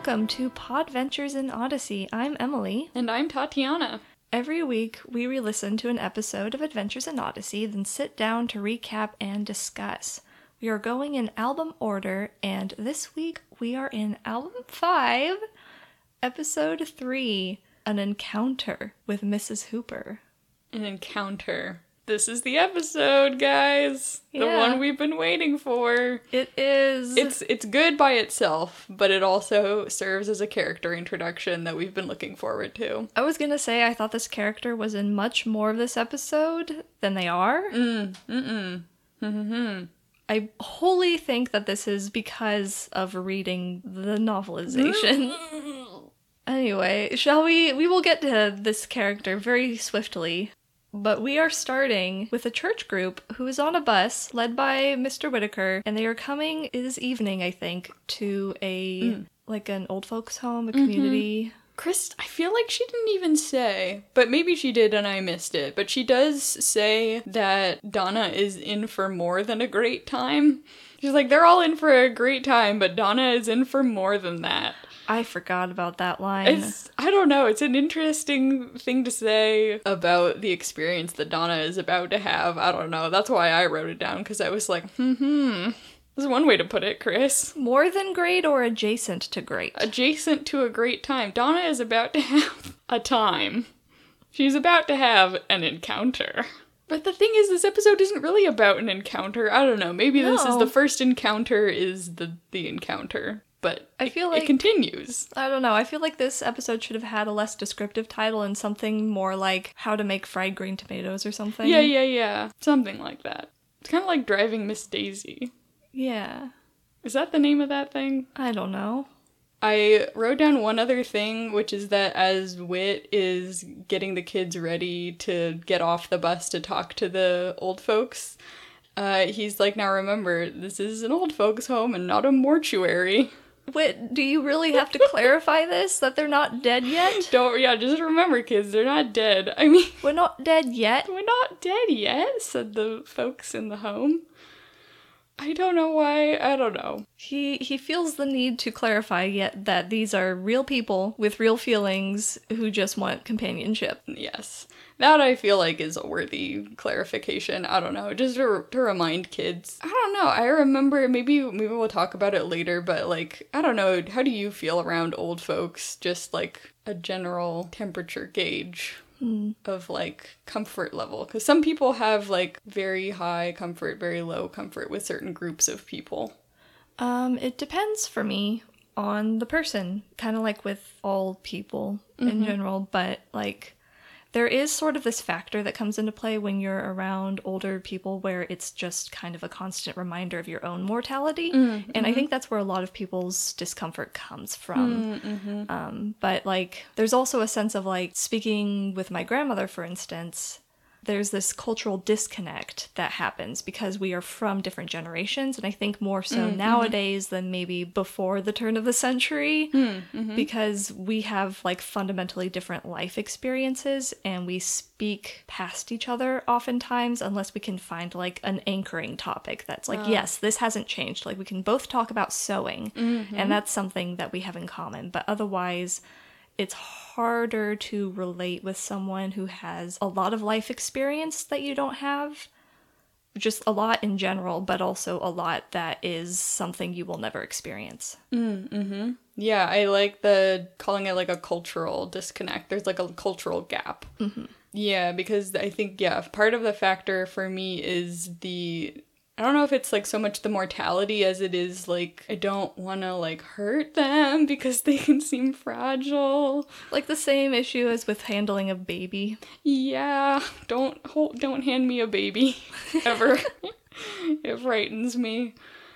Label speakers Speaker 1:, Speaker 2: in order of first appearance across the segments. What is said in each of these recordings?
Speaker 1: welcome to Podventures in Odyssey. I'm Emily.
Speaker 2: And I'm Tatiana.
Speaker 1: Every week, we re listen to an episode of Adventures in Odyssey, then sit down to recap and discuss. We are going in album order, and this week we are in album 5, episode 3 An Encounter with Mrs. Hooper.
Speaker 2: An encounter. This is the episode, guys. The one we've been waiting for.
Speaker 1: It is.
Speaker 2: It's it's good by itself, but it also serves as a character introduction that we've been looking forward to.
Speaker 1: I was gonna say I thought this character was in much more of this episode than they are.
Speaker 2: Mm, mm-mm. Mm-hmm.
Speaker 1: I wholly think that this is because of reading the novelization. anyway, shall we? We will get to this character very swiftly. But we are starting with a church group who is on a bus led by Mr. Whitaker, and they are coming this evening, I think, to a mm. like an old folks home, a mm-hmm. community.
Speaker 2: Chris, I feel like she didn't even say, but maybe she did and I missed it. But she does say that Donna is in for more than a great time. She's like, they're all in for a great time, but Donna is in for more than that.
Speaker 1: I forgot about that line.
Speaker 2: It's I don't know, it's an interesting thing to say about the experience that Donna is about to have. I don't know. That's why I wrote it down because I was like, hmm. This is one way to put it, Chris.
Speaker 1: More than great or adjacent to great?
Speaker 2: Adjacent to a great time. Donna is about to have a time. She's about to have an encounter. But the thing is, this episode isn't really about an encounter. I don't know. Maybe this is the first encounter is the the encounter, but
Speaker 1: I feel like it
Speaker 2: continues.
Speaker 1: I don't know. I feel like this episode should have had a less descriptive title and something more like how to make fried green tomatoes or something.
Speaker 2: Yeah, yeah, yeah. Something like that. It's kind of like driving Miss Daisy.
Speaker 1: Yeah.
Speaker 2: Is that the name of that thing?
Speaker 1: I don't know.
Speaker 2: I wrote down one other thing, which is that as Whit is getting the kids ready to get off the bus to talk to the old folks, uh, he's like, now remember, this is an old folks' home and not a mortuary.
Speaker 1: Wait, do you really have to clarify this? That they're not dead yet?
Speaker 2: Don't, yeah, just remember, kids, they're not dead. I mean,
Speaker 1: We're not dead yet?
Speaker 2: we're not dead yet, said the folks in the home. I don't know why, I don't know.
Speaker 1: He he feels the need to clarify yet that these are real people with real feelings who just want companionship.
Speaker 2: Yes. That I feel like is a worthy clarification. I don't know, just to, to remind kids. I don't know. I remember maybe maybe we'll talk about it later, but like I don't know. How do you feel around old folks? Just like a general temperature gauge of like comfort level, because some people have like very high comfort, very low comfort with certain groups of people.
Speaker 1: Um, it depends for me on the person, kind of like with all people in general, but like there is sort of this factor that comes into play when you're around older people where it's just kind of a constant reminder of your own mortality. Mm-hmm. And I mm-hmm. think that's where a lot of people's discomfort comes from. Mm, mm-hmm. Um, but like, there's also a sense of like speaking with my grandmother, for instance, there's this cultural disconnect that happens because we are from different generations and i think more so mm-hmm. nowadays than maybe before the turn of the century hmm, mm-hmm. because we have like fundamentally different life experiences and we speak past each other oftentimes unless we can find like an anchoring topic that's like ah. yes this hasn't changed. Like we can both talk about sewing mm-hmm. and that's something that we have in common. But otherwise it's harder to relate with someone who has a lot of life experience that you don't have. Just a lot in general, but also a lot that is something you will never experience. Mm-hmm.
Speaker 2: Yeah, I like the calling it like a cultural disconnect. There's like a cultural gap. Yeah, because I think yeah, part of the factor for me is the I don't know if it's like so much the mortality as it is like I don't want to like hurt them because they can seem fragile.
Speaker 1: Like the same issue as with handling a baby.
Speaker 2: Yeah, don't hold, don't hand me a baby ever. it frightens me.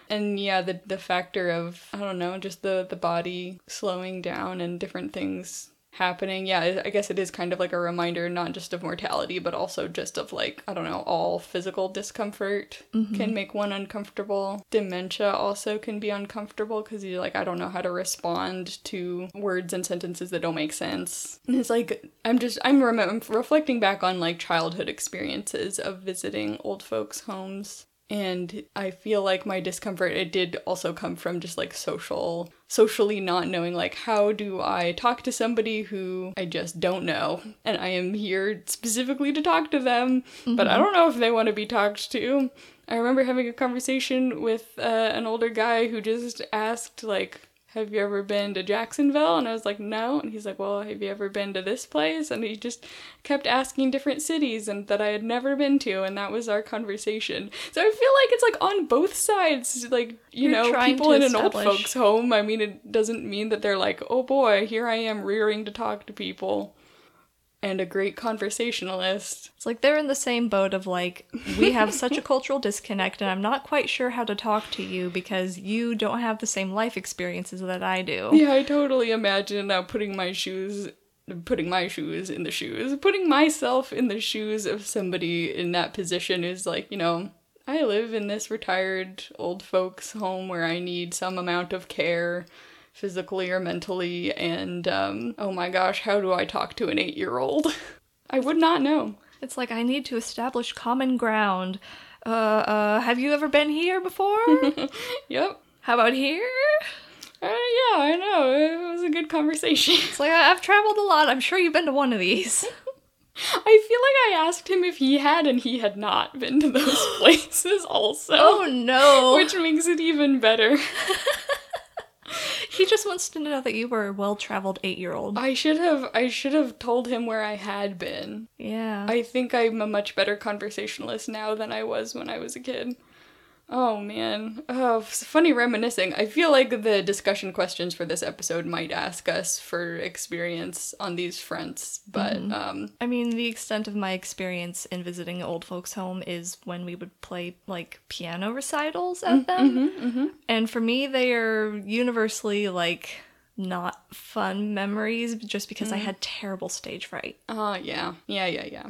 Speaker 2: And yeah, the the factor of I don't know, just the the body slowing down and different things happening. Yeah, I- guess it is kind of like a reminder not just of mortality, but also just of like I don't know, all physical discomfort mm-hmm. can make one uncomfortable. Dementia also can be uncomfortable because you're like I don't know how to respond to words and sentences that don't make sense. And it's like I'm just I'm, rem- I'm reflecting back on like childhood experiences of visiting old folks' homes And I feel like my discomfort it did also come from just like social socially not knowing like how do I talk to somebody who I just don't know and I am here specifically to talk to them, mm-hmm. but I don't know if they want to be talked to. I remember having a conversation with uh, an older guy who just asked like have you ever been to Jacksonville? And I was like, no. And he's like, well, have you ever been to this place? And he just kept asking different cities and that I had never been to. And that was our conversation. So I feel like it's like on both sides, like, you
Speaker 1: You're
Speaker 2: know, people in an old folks home. I mean, it doesn't mean that they're like, oh boy, here I am rearing to talk to people and a great conversationalist.
Speaker 1: It's like they're in the same boat of like, we have such a cultural disconnect, and I'm not quite sure how to talk to you because you don't have the same life experiences that I do.
Speaker 2: Yeah, I totally imagine now putting my shoes. Putting my shoes in the shoes, putting myself in the shoes of somebody in that position is like, you know, I live in this retired old folks' home where I need some amount of care physically or mentally. And um, oh my gosh, how do I talk to an eight year old? I would not know.
Speaker 1: It's like I need to establish common ground. Uh, uh, have you ever been here before?
Speaker 2: yep.
Speaker 1: How about here?
Speaker 2: Uh, yeah, I know. It was a good conversation.
Speaker 1: It's like I've traveled a lot. I'm sure you've been to one of these.
Speaker 2: I feel like I asked him if he had, and he had not been to those places also.
Speaker 1: Oh no.
Speaker 2: Which makes it even better
Speaker 1: he just wants to know that you were a well-traveled 8-year-old.
Speaker 2: I should have I should have told him where I had been.
Speaker 1: Yeah.
Speaker 2: I think I'm a much better conversationalist now than I was when I was a kid. Oh man. Oh, funny reminiscing. I feel like the discussion questions for this episode might ask us for experience on these fronts, but mm-hmm. um
Speaker 1: I mean, the extent of my experience in visiting old folks home is when we would play like piano recitals at mm-hmm, them. Mm-hmm, mm-hmm. And for me they are universally like not fun memories just because I mm. had terrible stage fright.
Speaker 2: Oh, uh, yeah. Yeah, yeah, yeah.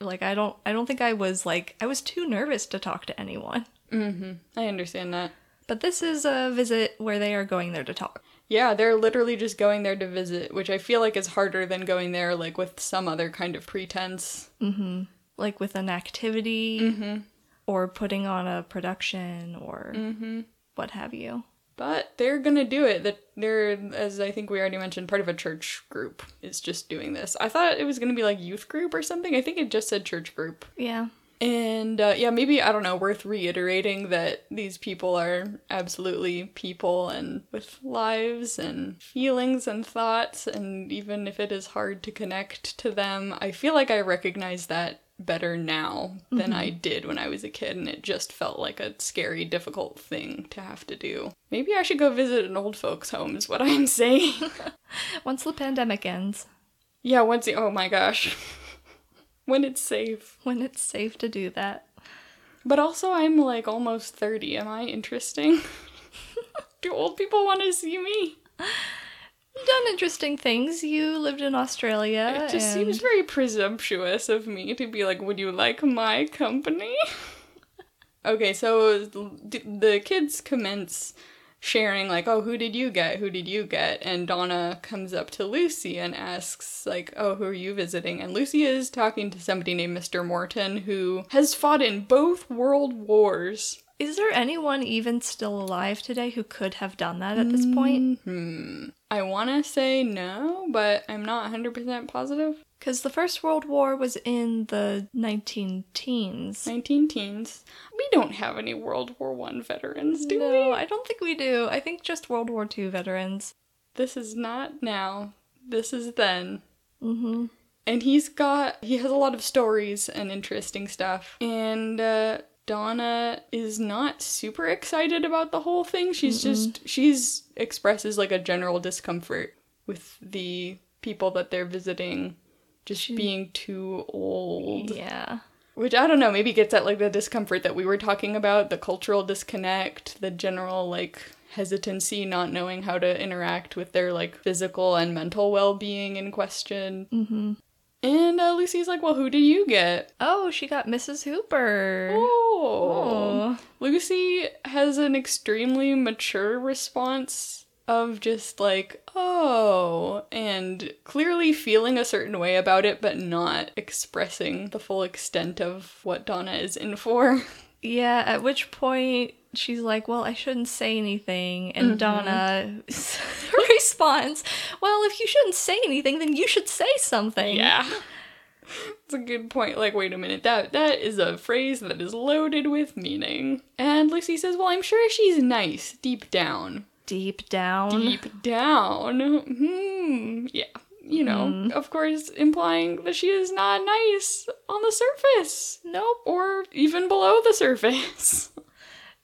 Speaker 1: Like I don't I don't think I was like I was too nervous to talk to anyone.
Speaker 2: Mm-hmm. I understand that.
Speaker 1: But this is a visit where they are going there to talk.
Speaker 2: Yeah, they're literally just going there to visit, which I feel like is harder than going there like with some other kind of pretense.
Speaker 1: Mm-hmm. Like with an activity, mm-hmm. or putting on a production, or mm-hmm. what have you.
Speaker 2: But they're gonna do it. That they're, as I think we already mentioned, part of a church group is just doing this. I thought it was gonna be like youth group or something. I think it just said church group.
Speaker 1: Yeah.
Speaker 2: And uh, yeah, maybe, I don't know, worth reiterating that these people are absolutely people and with lives and feelings and thoughts. And even if it is hard to connect to them, I feel like I recognize that better now than mm-hmm. I did when I was a kid. And it just felt like a scary, difficult thing to have to do. Maybe I should go visit an old folks' home, is what I'm saying.
Speaker 1: once the pandemic ends.
Speaker 2: Yeah, once the, oh my gosh. when it's safe.
Speaker 1: When it's safe to do that.
Speaker 2: But also, I'm like almost 30. Am I interesting? do old people want to see me?
Speaker 1: You've done interesting things. You lived in Australia.
Speaker 2: It just
Speaker 1: and...
Speaker 2: seems very presumptuous of me to be like, would you like my company? okay, so the kids commence sharing like oh who did you get? Who did you get? And donna comes up to lucy and asks like oh who are you visiting? And lucy is talking to somebody named mr morton who has fought in both world wars.
Speaker 1: Is there anyone even still alive today who could have done that at this point?
Speaker 2: Hmm i want to say no but i'm not 100% positive
Speaker 1: because the First World War was in the 19 teens.
Speaker 2: 19 teens. We don't have any World War One veterans, do
Speaker 1: no,
Speaker 2: we?
Speaker 1: I don't think we do. I think just World War Two veterans.
Speaker 2: This is not now. This is then.
Speaker 1: Mm-hmm.
Speaker 2: And he's got, he has a lot of stories and interesting stuff. And, uh, Donna is not super excited about the whole thing. She's Mm-mm. just she's expresses like a general discomfort with the people that they're visiting just she, being too old.
Speaker 1: Yeah.
Speaker 2: Which I don't know, maybe gets at like the discomfort that we were talking about, the cultural disconnect, the general like hesitancy, not knowing how to interact with their like physical and mental well being in question.
Speaker 1: Mm-hmm.
Speaker 2: And uh, Lucy's like, Well, who did you get?
Speaker 1: Oh, she got Mrs. Hooper.
Speaker 2: Oh. oh. Lucy has an extremely mature response of just like, oh, and clearly feeling a certain way about it, but not expressing the full extent of what Donna is in for.
Speaker 1: Yeah, at which point she's like, Well, I shouldn't say anything. And mm-hmm. Donna responds, Well, if you shouldn't say anything, then you should say something.
Speaker 2: Yeah. It's a good point. Like, wait a minute, that that is a phrase that is loaded with meaning. And Lucy says, Well, I'm sure she's nice deep down.
Speaker 1: Deep down.
Speaker 2: Deep down. Hmm. Yeah. You know, of course, implying that she is not nice on the surface.
Speaker 1: Nope.
Speaker 2: Or even below the surface.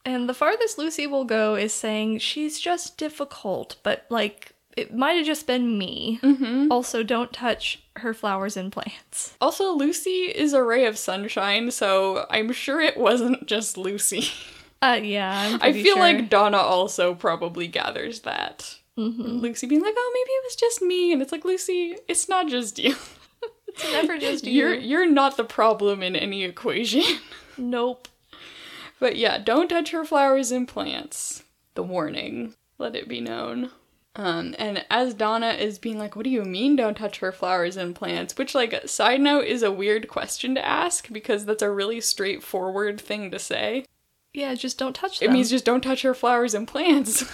Speaker 1: And the farthest Lucy will go is saying she's just difficult, but like it might have just been me. Mm-hmm. Also, don't touch her flowers and plants.
Speaker 2: Also, Lucy is a ray of sunshine, so I'm sure it wasn't just Lucy.
Speaker 1: Uh, yeah, I'm
Speaker 2: I feel
Speaker 1: sure.
Speaker 2: like Donna also probably gathers that.
Speaker 1: Mm-hmm.
Speaker 2: Lucy being like, "Oh, maybe it was just me," and it's like, "Lucy, it's not just you.
Speaker 1: it's never just you.
Speaker 2: You're you're not the problem in any equation."
Speaker 1: Nope.
Speaker 2: but yeah, don't touch her flowers and plants. The warning. Let it be known. Um, and as Donna is being like, "What do you mean, don't touch her flowers and plants?" Which, like, side note, is a weird question to ask because that's a really straightforward thing to say.
Speaker 1: Yeah, just don't touch them.
Speaker 2: It means just don't touch her flowers and plants.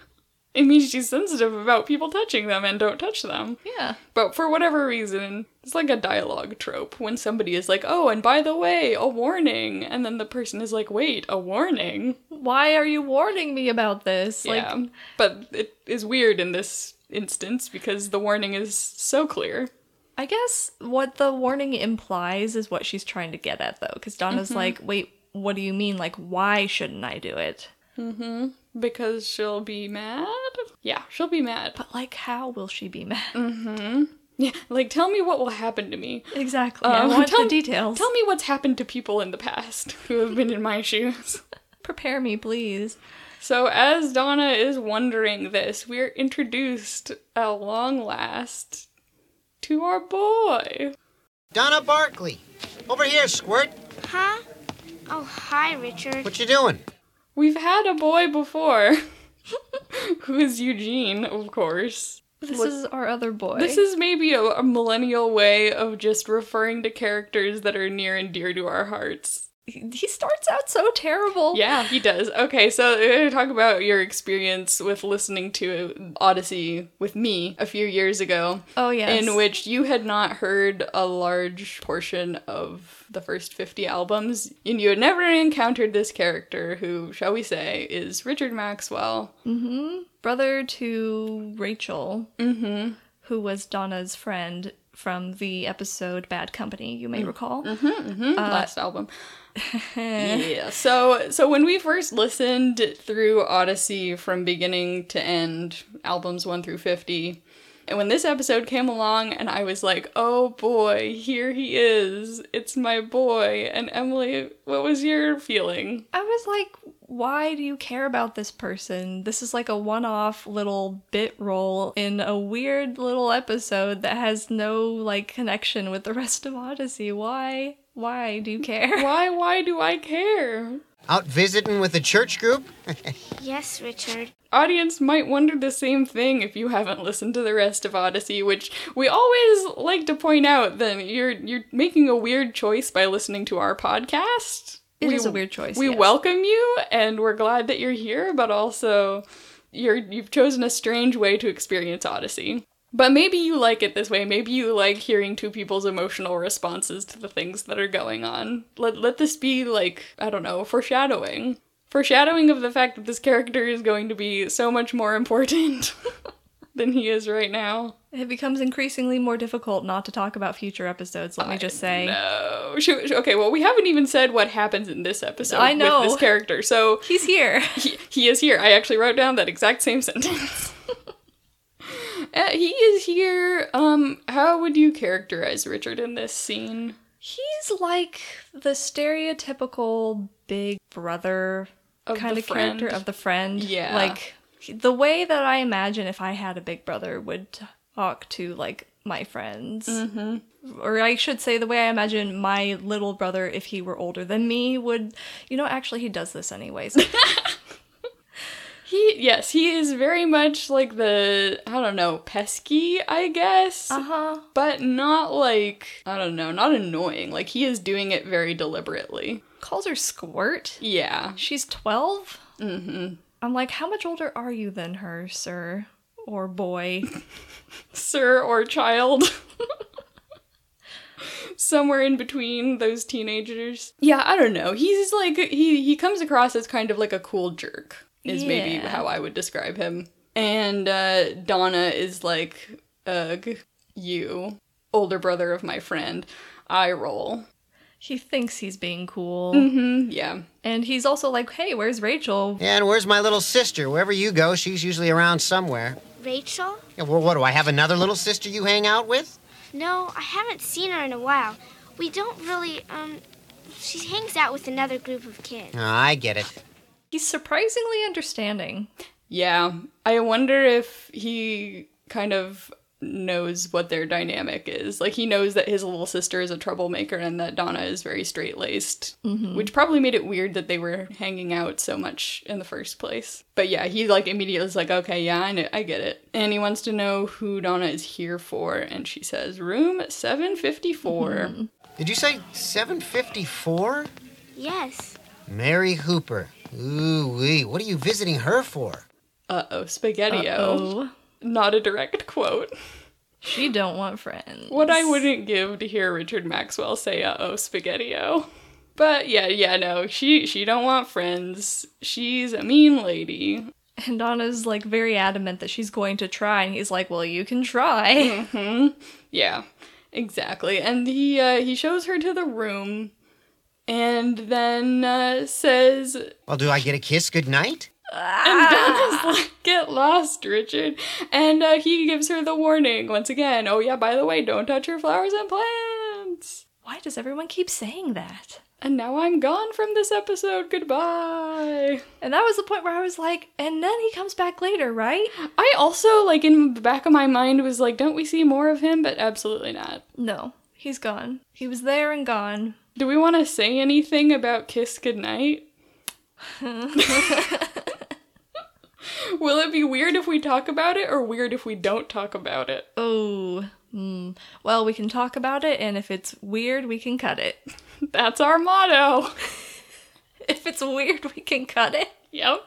Speaker 2: it means she's sensitive about people touching them and don't touch them.
Speaker 1: yeah.
Speaker 2: But for whatever reason, it's like a dialogue trope when somebody is like, oh, and by the way, a warning. And then the person is like, wait, a warning?
Speaker 1: Why are you warning me about this? Like,
Speaker 2: yeah. But it is weird in this instance because the warning is so clear.
Speaker 1: I guess what the warning implies is what she's trying to get at, though, because Donna's
Speaker 2: Mm-hmm.
Speaker 1: like, wait, what do you mean? Like, why shouldn't I do it? Mm-hmm.
Speaker 2: Because she'll be mad? Yeah, she'll be mad.
Speaker 1: But, like, how will she be mad?
Speaker 2: Mm. Hmm. Yeah, like, tell me what will happen to me.
Speaker 1: Exactly. I
Speaker 2: Um,
Speaker 1: want
Speaker 2: tell-
Speaker 1: the details.
Speaker 2: Tell me what's happened to people in the past who have been in my shoes.
Speaker 1: Prepare me, please.
Speaker 2: So, as Donna is wondering this, we're introduced at long last to our boy.
Speaker 3: Donna Barkley. Over here, Squirt.
Speaker 4: Huh? Oh, hi, Richard.
Speaker 3: What you doing?
Speaker 2: We've had a boy before, who is Eugene, of course.
Speaker 1: This
Speaker 2: Look-
Speaker 1: is our other boy.
Speaker 2: This is maybe a, a millennial way of just referring to characters that are near and dear to our hearts.
Speaker 1: He starts out so terrible.
Speaker 2: Yeah, he does. Okay, so uh, talk about your experience with listening to Odyssey with me a few years ago.
Speaker 1: Oh, yes.
Speaker 2: In which you had not heard a large portion of the first 50 albums, and you had never encountered this character who, shall we say, is Richard Maxwell.
Speaker 1: Brother to Rachel,
Speaker 2: Mm-hmm.
Speaker 1: who was Donna's friend from the episode Bad Company, you
Speaker 2: Mm.
Speaker 1: may recall.
Speaker 2: Mm-hmm. Last album. yeah. So so when we first listened through Odyssey from beginning to end, albums 1 through 50, and when this episode came along and I was like, "Oh boy, here he is. It's my boy." And Emily, what was your feeling?
Speaker 1: I was like, why do you care about this person? This is like a one off little bit role in a weird little episode that has no like connection with the rest of Odyssey. Why? Why do you care?
Speaker 2: Why why do I care?
Speaker 3: Out visiting with a church group?
Speaker 4: Yes, Richard.
Speaker 2: audience might wonder the same thing if you haven't listened to the rest of Odyssey, which we always like to point out that you're you're making a weird choice by listening to our podcast.
Speaker 1: It is
Speaker 2: is
Speaker 1: a weird choice,
Speaker 2: We
Speaker 1: yes.
Speaker 2: welcome you and we're glad that you're here, but also you're you've chosen a strange way to experience Odyssey. But maybe you like it this way. Maybe you like hearing two people's emotional responses to the things that are going on. Let let this be like, I don't know, foreshadowing. Foreshadowing of the fact that this character is going to be so much more important than he is right now.
Speaker 1: It becomes increasingly more difficult not to talk about future episodes, let me just say.
Speaker 2: No. Okay, well, we haven't even said what happens in this episode
Speaker 1: I know.
Speaker 2: with this character. So
Speaker 1: He's here.
Speaker 2: he, he is here. I actually wrote down that exact same sentence. Uh, he is here. Um, how would you characterize Richard in this scene?
Speaker 1: He's like the stereotypical big brother
Speaker 2: Of
Speaker 1: kind of character of the friend.
Speaker 2: Yeah.
Speaker 1: Like the way that I imagine if I had a big brother would talk to like my friends. Mm-hmm. Or I should say the way I imagine my little brother if he were older than me would you know actually he does this anyways.
Speaker 2: He, yes, he is very much like the, I don't know, pesky, I guess.
Speaker 1: uh-huh.
Speaker 2: But not like, I don't know, not annoying. Like, he is doing it very deliberately.
Speaker 1: calls her Squirt.
Speaker 2: Yeah.
Speaker 1: She's 12? Mm-hmm. I'm like, how much older are you than her, sir? Or boy?
Speaker 2: Sir or child. Somewhere in between those teenagers. Yeah, I don't know. He's like he he comes across as kind of like a cool jerk. Is maybe how I would describe him. And uh Donna is like, ugh, you, older brother of my friend. I roll.
Speaker 1: he thinks he's being cool.
Speaker 2: Mm, yeah.
Speaker 1: And he's also like, hey, where's Rachel?
Speaker 3: And where's my little sister? Wherever you go, she's usually around somewhere.
Speaker 4: Rachel?
Speaker 3: Yeah, well, what do I have another little sister you hang out with?
Speaker 4: No, I haven't seen her in a while. We don't really, um, she hangs out with another group of kids.
Speaker 3: Oh, I get it.
Speaker 1: He's surprisingly understanding.
Speaker 2: Yeah. I wonder if he kind of knows what their dynamic is. Like he knows that his little sister is a troublemaker and that Donna is very straight-laced, mm-hmm. which probably made it weird that they were hanging out so much in the first place. But yeah, he like immediately is like, "Okay, yeah, I know, I get it." And he wants to know who Donna is here for, and she says, "Room 754." Mm-hmm.
Speaker 3: Did you say 754?
Speaker 4: Yes.
Speaker 3: Mary Hooper. Ooh wee. What are you visiting her for?
Speaker 2: Uh-oh, Spaghetti-O.
Speaker 1: Oh,
Speaker 2: Not a direct quote.
Speaker 1: she don't want friends.
Speaker 2: What I wouldn't give to hear Richard Maxwell say "uh oh, spaghetti-o." But yeah, yeah, no, she she don't want friends. She's a mean lady.
Speaker 1: And Donna's like very adamant that she's going to try, and he's like, well, you can try.
Speaker 2: Yeah, exactly. And he uh, he shows her to the room, and then uh, says,
Speaker 3: Well, do I get a kiss
Speaker 2: and Donna's like, "Get lost, Richard." And uh, he gives her the warning once again. Oh yeah, by the way, don't touch your flowers and plants.
Speaker 1: Why does everyone keep saying that?
Speaker 2: And now I'm gone from this episode. Goodbye.
Speaker 1: And that was the point where I was like, and then he comes back later, right?
Speaker 2: I also, like, in the back of my mind was like, don't we see more of him? But absolutely not.
Speaker 1: No, he's gone. He was there and gone.
Speaker 2: Do we want to say anything about Kiss Goodnight? Will it be weird if we talk about it or weird if we don't talk about it?
Speaker 1: Oh, hmm. Well, we can talk about it, and if it's weird, we can cut it.
Speaker 2: That's our motto.
Speaker 1: If it's weird, we can cut it.
Speaker 2: Yep.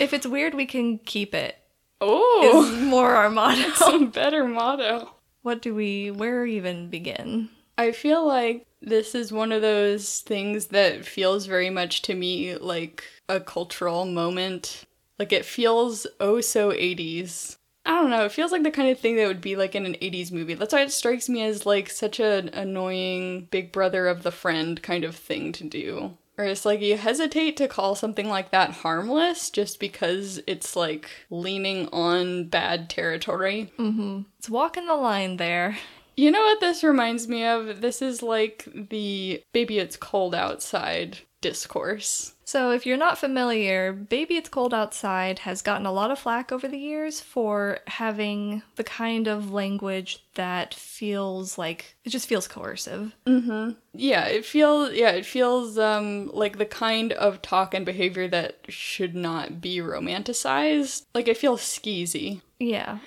Speaker 1: If it's weird, we can keep it.
Speaker 2: Oh,
Speaker 1: Is more our motto.
Speaker 2: some better motto.
Speaker 1: What do we, where even begin?
Speaker 2: I feel like this is one of those things that feels very much to me like a cultural moment. Like it feels oh so 80s. I don't know, it feels like the kind of thing that would be like in an 80s movie. That's why it strikes me as like such an annoying big brother of the friend kind of thing to do. Or it's like you hesitate to call something like that harmless just because it's like leaning on bad territory. Mhm.
Speaker 1: It's walking the line there.
Speaker 2: You know what this reminds me of? This is like the baby it's cold outside discourse.
Speaker 1: So, if you're not familiar, Baby It's Cold Outside has gotten a lot of flack over the years for having the kind of language that feels like it just feels coercive. Mhm.
Speaker 2: Yeah, it feels yeah, it feels um like the kind of talk and behavior that should not be romanticized. Like it feels skeezy.
Speaker 1: Yeah.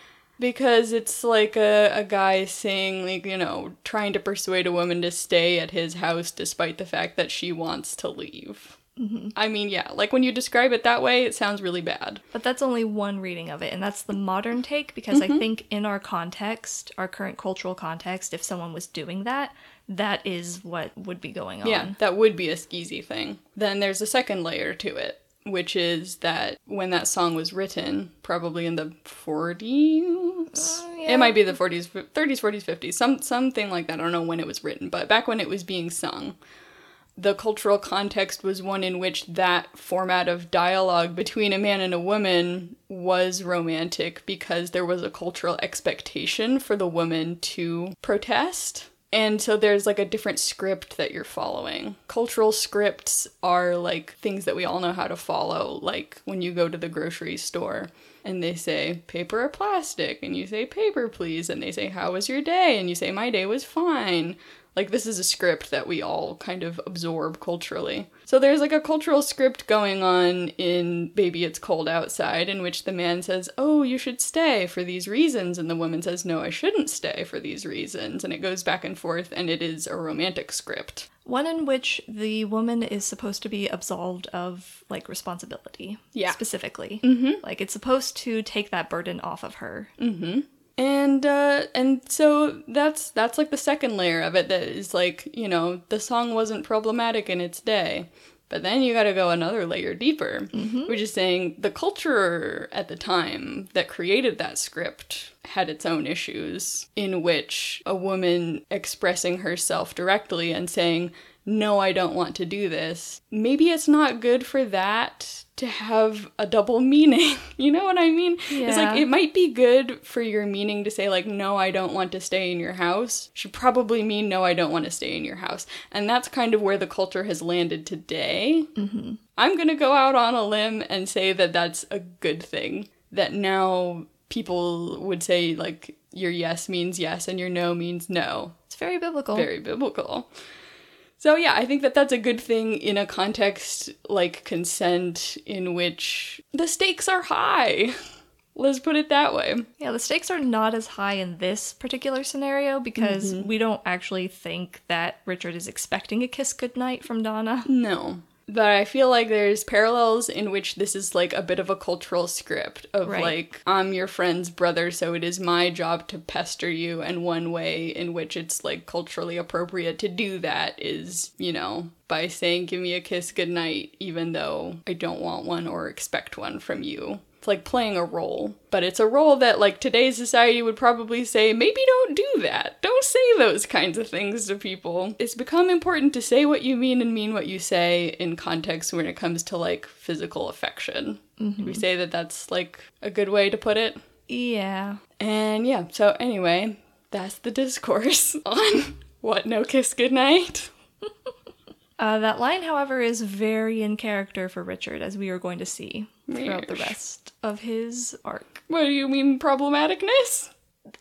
Speaker 2: Because it's like a, a guy saying, like, you know, trying to persuade a woman to stay at his house despite the fact that she wants to leave. Mm-hmm. I mean, yeah, like when you describe it that way, it sounds really bad.
Speaker 1: But that's only one reading of it, and that's the modern take because I mm-hmm. think in our context, our current cultural context, if someone was doing that, that is what would be going on.
Speaker 2: Yeah, that would be a skeezy thing. Then there's a second layer to it, which is that when that song was written, probably in the 40s,
Speaker 1: yeah.
Speaker 2: Uh, it might be the 40s, 30s, 40s, 50s, some something like that. I don't know when it was written, but back when it was being sung, the cultural context was one in which that format of dialogue between a man and a woman was romantic because there was a cultural expectation for the woman to protest. And so there's like a different script that you're following. Cultural scripts are like things that we all know how to follow, like when you go to the grocery store and they say paper or plastic, and you say paper, please, and they say, How was your day? And you say, My day was fine. Like, this is a script that we all kind of absorb culturally. So, there's like a cultural script going on in Baby It's Cold Outside, in which the man says, Oh, you should stay for these reasons. And the woman says, No, I shouldn't stay for these reasons. And it goes back and forth, and it is a romantic script.
Speaker 1: One in which the woman is supposed to be absolved of like responsibility.
Speaker 2: Yeah.
Speaker 1: Specifically. Mm-hmm. Like it's supposed to take that burden off of her.
Speaker 2: And uh and so that's that's like the second layer of it that is like you know the song wasn't problematic in its day but then you got to go another layer deeper which is saying the culture at the time that created that script had its own issues in which a woman expressing herself directly and saying no i don't want to do this. Maybe it's not good for that to have a double meaning you know what i mean it's like it might be good for your meaning to say like no i don't want to stay in your house should probably mean no i don't want to stay in your house and that's kind of where the culture has landed today
Speaker 1: Mm-hmm.
Speaker 2: i'm gonna go out on a limb and say that that's a good thing that now people would say like your yes means yes and your no means no
Speaker 1: It's very biblical.
Speaker 2: very biblical. So yeah, I think that that's a good thing in a context like consent in which the stakes are high. Let's put it that way.
Speaker 1: Yeah, the stakes are not as high in this particular scenario because mm-hmm. we don't actually think that Richard is expecting a kiss goodnight from Donna.
Speaker 2: No. But I feel like there's parallels in which this is like a bit of a cultural script of
Speaker 1: Right.
Speaker 2: like, I'm your friend's brother, so it is my job to pester you. And one way in which it's like culturally appropriate to do that is, you know, by saying, Give me a kiss goodnight, even though I don't want one or expect one from you. It's like playing a role, but it's a role that, like, today's society would probably say, maybe don't do that. Don't say those kinds of things to people. It's become important to say what you mean and mean what you say in context when it comes to, like, physical affection. Mm-hmm. We say that that's, like, a good way to put it.
Speaker 1: Yeah.
Speaker 2: And yeah, so anyway, that's the discourse on what no kiss goodnight.
Speaker 1: Uh, that line, however, is very in character for Richard, as we are going to see throughout the rest of his arc.
Speaker 2: What do you mean, problematicness?
Speaker 1: In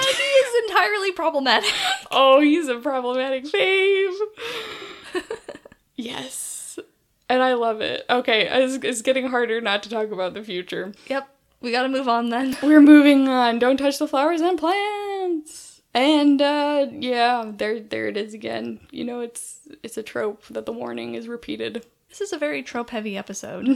Speaker 1: that he is entirely problematic.
Speaker 2: Oh, he's a problematic fave. yes. And I love it. Okay, it's, it's getting harder not to talk about the future.
Speaker 1: Yep, we gotta move on then.
Speaker 2: We're moving on. Don't touch the flowers and plants. And uh yeah, there there it is again. You know, it's it's a trope that the warning is repeated.
Speaker 1: This is a very trope heavy episode.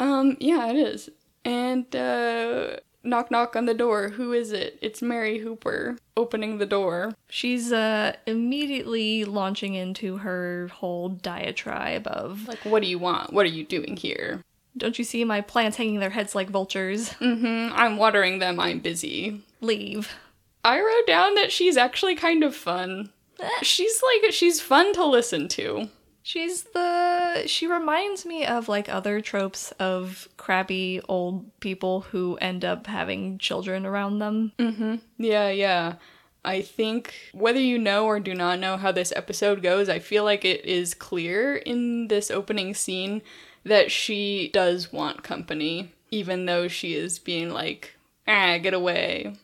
Speaker 2: Um yeah, it is. And uh knock knock on the door. Who is it? It's Mary Hooper opening the door.
Speaker 1: She's uh, immediately launching into her whole diatribe of,
Speaker 2: Like, what do you want? What are you doing here?
Speaker 1: don't you see my plants hanging their heads like vultures?
Speaker 2: Mm-hmm. I'm watering them. I'm busy.
Speaker 1: Leave.
Speaker 2: I wrote down that she's actually kind of fun. She's like she's fun to listen to.
Speaker 1: She's the. She reminds me of like other tropes of crabby old people who end up having children around them. Mhm.
Speaker 2: Yeah, yeah. I think whether you know or do not know how this episode goes, I feel like it is clear in this opening scene that she does want company, even though she is being like, ah, get away.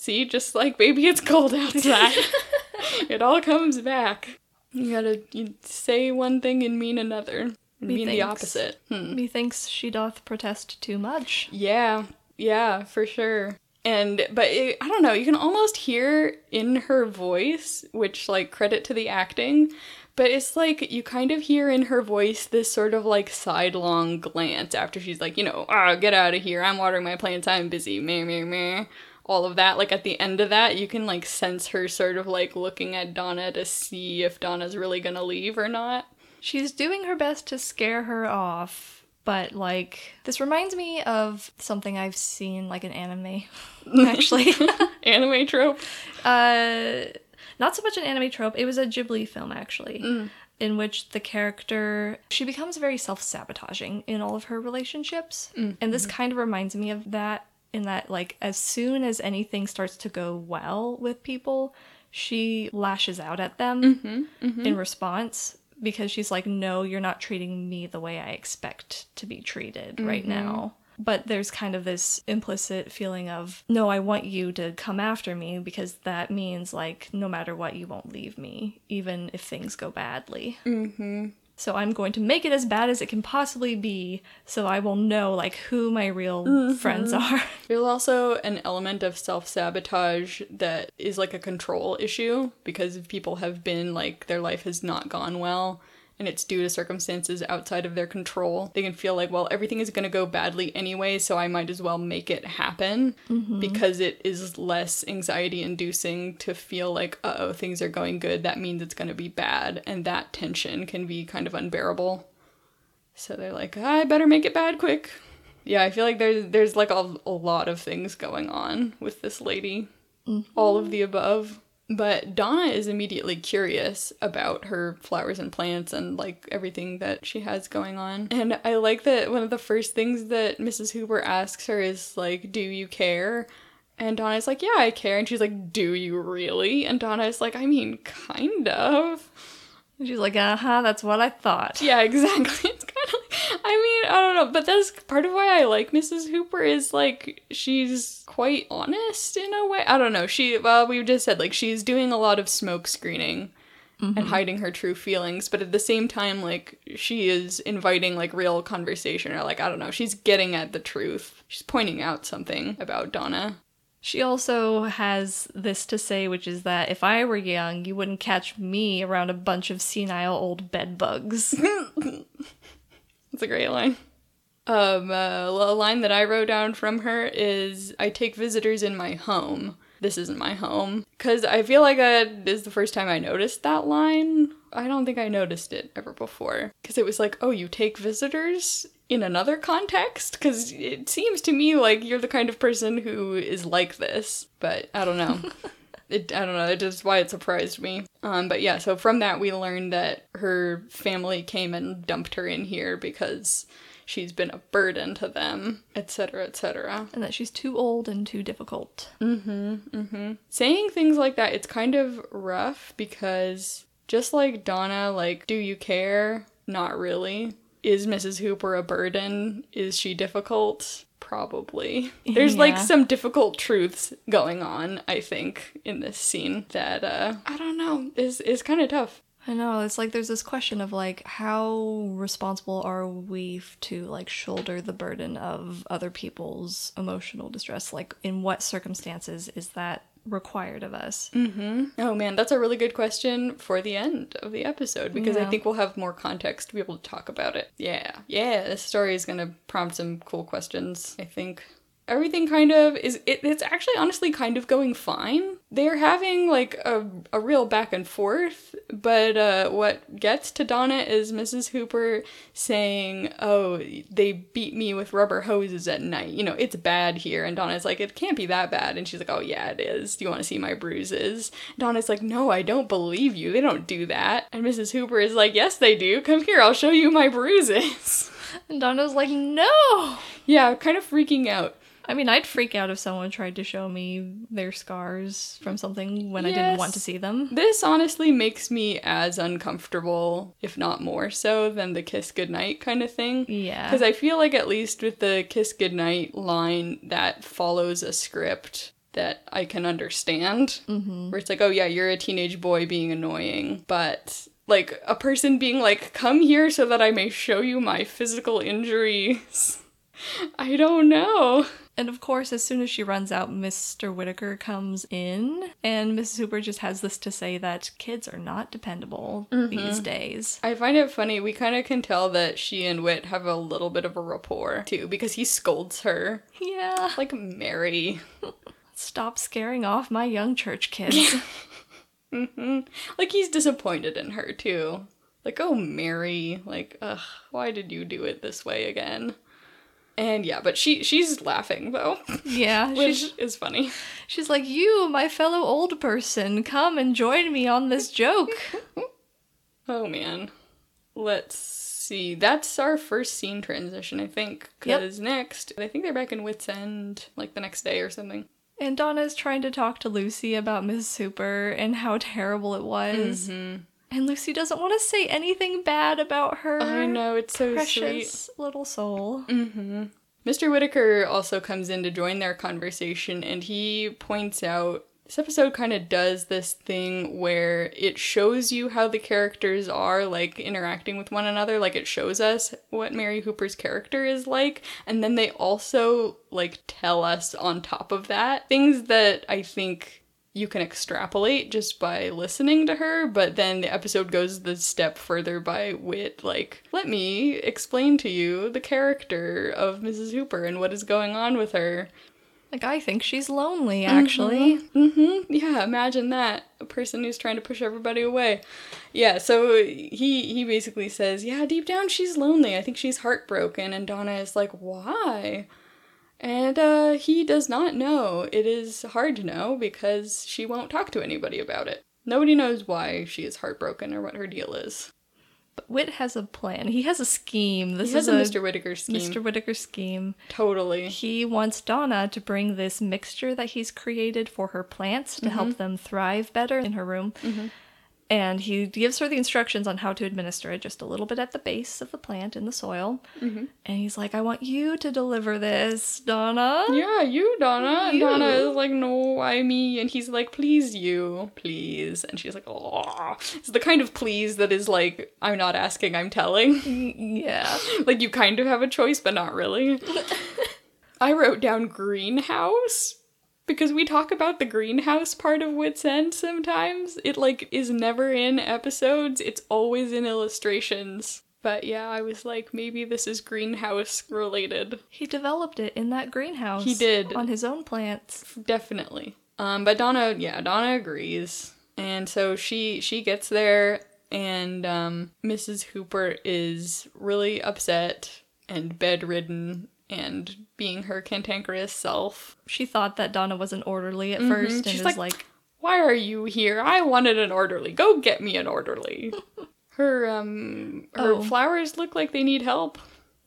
Speaker 2: See, just like baby, it's cold outside. it all comes back. You gotta you say one thing and mean another. Mean the opposite. Hmm.
Speaker 1: Methinks she doth protest too much.
Speaker 2: Yeah, yeah, for sure. And but it, I don't know, you can almost hear in her voice, which like credit to the acting, but it's like you kind of hear in her voice this sort of like sidelong glance after she's like, you know, ah, get out of here. I'm watering my plants. I'm busy. Meh, meh, meh. All of that. Like at the end of that, you can like sense her sort of like looking at Donna to see if Donna's really gonna leave or not.
Speaker 1: She's doing her best to scare her off, but like this reminds me of something I've seen like an anime actually.
Speaker 2: Anime trope.
Speaker 1: uh not so much an anime trope, it was a Ghibli film actually. Mm. In which the character she becomes very self-sabotaging in all of her relationships. Mm. And this mm-hmm. kind of reminds me of that in that like as soon as anything starts to go well with people, she lashes out at them mm-hmm, mm-hmm. in response because she's like, no, you're not treating me the way I expect to be treated right mm-hmm. now. But there's kind of this implicit feeling of, no, I want you to come after me because that means, like, no matter what, you won't leave me, even if things go badly. Mm-hmm. So I'm going to make it as bad as it can possibly be so I will know, like, who my real friends are.
Speaker 2: There's also an element of self sabotage that is like a control issue because people have been like their life has not gone well and it's due to circumstances outside of their control, they can feel like, well, everything is going to go badly anyway, so I might as well make it happen because it is less anxiety inducing to feel like, uh oh, things are going good. That means it's going to be bad. And that tension can be kind of unbearable. So they're like, I better make it bad quick. Yeah, I feel like there's there's like a, a lot of things going on with this lady. All of the above. But Donna is immediately curious about her flowers and plants and like everything that she has going on. And I like that one of the first things that Mrs. Hooper asks her is like, "Do you care?" And Donna's like, "Yeah, I care." And she's like, "Do you really?" And Donna's like, "I mean, kind of."
Speaker 1: And she's like, uh huh, that's what I thought.
Speaker 2: Yeah, exactly. It's kind of like, I mean, I don't know, but that's part of why I like Mrs. Hooper is like she's quite honest in a way. I don't know. She, well, we just said like she's doing a lot of smoke screening and mm-hmm. hiding her true feelings, but at the same time, like she is inviting like real conversation or like, I don't know, she's getting at the truth. She's pointing out something about Donna.
Speaker 1: She also has this to say, which is that if I were young, you wouldn't catch me around a bunch of senile old bed
Speaker 2: That's a great line. Um, uh, a line that I wrote down from her is I take visitors in my home. This isn't my home. Because I feel like this is the first time I noticed that line. I don't think I noticed it ever before. Because it was like, oh, you take visitors in another context? Because it seems to me like you're the kind of person who is like this. But I don't know. it, I don't know. It's just why it surprised me. Um, but yeah, so from that we learned that her family came and dumped her in here because she's been a burden to them, etc., etc.
Speaker 1: and that she's too old and too difficult.
Speaker 2: Mhm mhm saying things like that, it's kind of rough because just like Donna, like, do you care? Not really. Is Mrs. Hooper a burden? Is she difficult? Probably. There's like some difficult truths going on, I think, in this scene that uh I don't know, is is kind of tough.
Speaker 1: I know, it's like there's this question of like, how responsible are we to like shoulder the burden of other people's emotional distress? Like, in what circumstances is that required of us? Mm-hmm.
Speaker 2: Oh man, that's a really good question for the end of the episode because I think we'll have more context to be able to talk about it. Yeah. Yeah, this story is going to prompt some cool questions, I think. Everything kind of is it, it's actually honestly kind of going fine. They're having like a, a real back and forth, but uh, what gets to Donna is Mrs. Hooper saying, "Oh, they beat me with rubber hoses at night. You know, it's bad here." And Donna's like, "It can't be that bad." And she's like, "Oh yeah, it is. Do you want to see my bruises?" Donna's like, "No, I don't believe you. They don't do that." And Mrs. Hooper is like, "Yes, they do. Come here. I'll show you my bruises."
Speaker 1: And Donna's like, no!
Speaker 2: yeah, kind of freaking out.
Speaker 1: I mean, I'd freak out if someone tried to show me their scars from something when I didn't want to see them.
Speaker 2: This honestly makes me as uncomfortable, if not more so, than the kiss goodnight kind of thing.
Speaker 1: Yeah.
Speaker 2: Because I feel like, at least with the kiss goodnight line, that follows a script that I can understand. Mm-hmm. Where it's like, oh, yeah, you're a teenage boy being annoying, but. Like a person being like, come here so that I may show you my physical injuries. I don't know.
Speaker 1: And of course, as soon as she runs out, Mr. Whitaker comes in, and Mrs. Hooper just has this to say that kids are not dependable mm-hmm. these days.
Speaker 2: I find it funny. We kind of can tell that she and Whit have a little bit of a rapport too, because he scolds her
Speaker 1: Yeah.
Speaker 2: like Mary.
Speaker 1: Stop scaring off my young church kids. Mm-hmm.
Speaker 2: Like he's disappointed in her too. Like, oh Mary, like, ugh, why did you do it this way again? And yeah, but she she's laughing though,
Speaker 1: yeah.
Speaker 2: which is funny.
Speaker 1: she's like, You, my fellow old person, come and join me on this joke.
Speaker 2: Oh man. Let's see. That's our first scene transition, I think.
Speaker 1: Yep.
Speaker 2: Because next, I think they're back in Whit's End, like the next day or something.
Speaker 1: And Donna's trying to talk to Lucy about Mrs. Hooper and how terrible it was. Mm-hmm. And Lucy doesn't want to say anything bad about her.
Speaker 2: I know, it's so sweet.
Speaker 1: Precious little soul. Mm-hmm.
Speaker 2: Mr. Whitaker also comes in to join their conversation and he points out this episode kind of does this thing where it shows you how the characters are like interacting with one another like it shows us what Mary Hooper's character is like and then they also like tell us on top of that things that I think you can extrapolate just by listening to her, but then the episode goes the step further by Whit, like, let me explain to you the character of Mrs. Hooper and what is going on with her.
Speaker 1: Like, I think she's lonely, actually.
Speaker 2: Mm-hmm. Yeah, imagine that. A person who's trying to push everybody away. Yeah, so he he basically says, Yeah, deep down she's lonely. I think she's heartbroken. And Donna is like, Why? And uh, he does not know. It is hard to know because she won't talk to anybody about it. Nobody knows why she is heartbroken or what her deal is.
Speaker 1: But Whit has a plan. He has a scheme. This is
Speaker 2: a Mr. Whitaker scheme.
Speaker 1: Mr. Whitaker scheme.
Speaker 2: Totally.
Speaker 1: He wants Donna to bring this mixture that he's created for her plants to
Speaker 2: Mm-hmm.
Speaker 1: help them thrive better in her room. And he gives her the instructions on how to administer it just a little bit at the base of the plant in the soil.
Speaker 2: Mm-hmm.
Speaker 1: And he's like, I want you to deliver this, Donna.
Speaker 2: Yeah, you, Donna. And
Speaker 1: You.
Speaker 2: Donna is like, no, why me? And he's like, please, you, please. And she's like, oh. It's the kind of please that is like, I'm not asking, I'm telling.
Speaker 1: Yeah.
Speaker 2: like, you kind of have a choice, but not really. I wrote down greenhouse because we talk about the greenhouse part of Whit's End sometimes. It like is never in episodes. It's always in illustrations. But yeah, I was like, maybe this is greenhouse related.
Speaker 1: He developed it in that greenhouse.
Speaker 2: He did.
Speaker 1: On his own plants.
Speaker 2: Definitely. Um, but Donna, yeah, Donna agrees, and so she she gets there, and um, Mrs. Hooper is really upset and bedridden and being her cantankerous self.
Speaker 1: She thought that Donna was an orderly at first and
Speaker 2: Mm-hmm. She's
Speaker 1: is
Speaker 2: like,
Speaker 1: like,
Speaker 2: Why are you here? I wanted an orderly. Go get me an orderly. Her um her
Speaker 1: Oh.
Speaker 2: flowers look like they need help.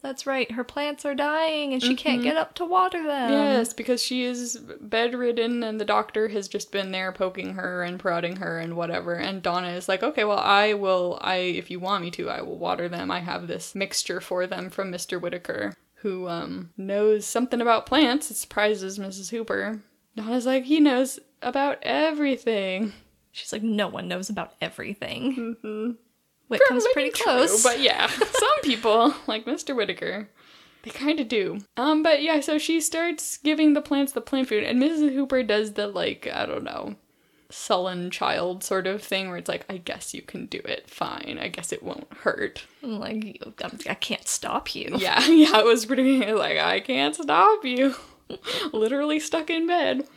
Speaker 1: That's right, her plants are dying and she can't get up to water them.
Speaker 2: Mm-hmm. Yes, because she is bedridden and the doctor has just been there poking her and prodding her and whatever. And Donna is like, okay, well, I will, I, if you want me to, I will water them. I have this mixture for them from Mr. Whitaker, who, um, knows something about plants. It surprises Mrs. Hooper. Donna's like, he knows about everything.
Speaker 1: She's like, no one knows about everything.
Speaker 2: Mm-hmm.
Speaker 1: Whit comes pretty
Speaker 2: True,
Speaker 1: close.
Speaker 2: but yeah, some people, like Mr. Whitaker, they kind of do. Um, but yeah, so she starts giving the plants the plant food, and Mrs. Hooper does the like, I don't know, sullen child sort of thing where it's like, I guess you can do it. Fine. I guess it won't hurt.
Speaker 1: I'm like, I can't stop you.
Speaker 2: Yeah, yeah, it was pretty like, I can't stop you. Literally stuck in bed.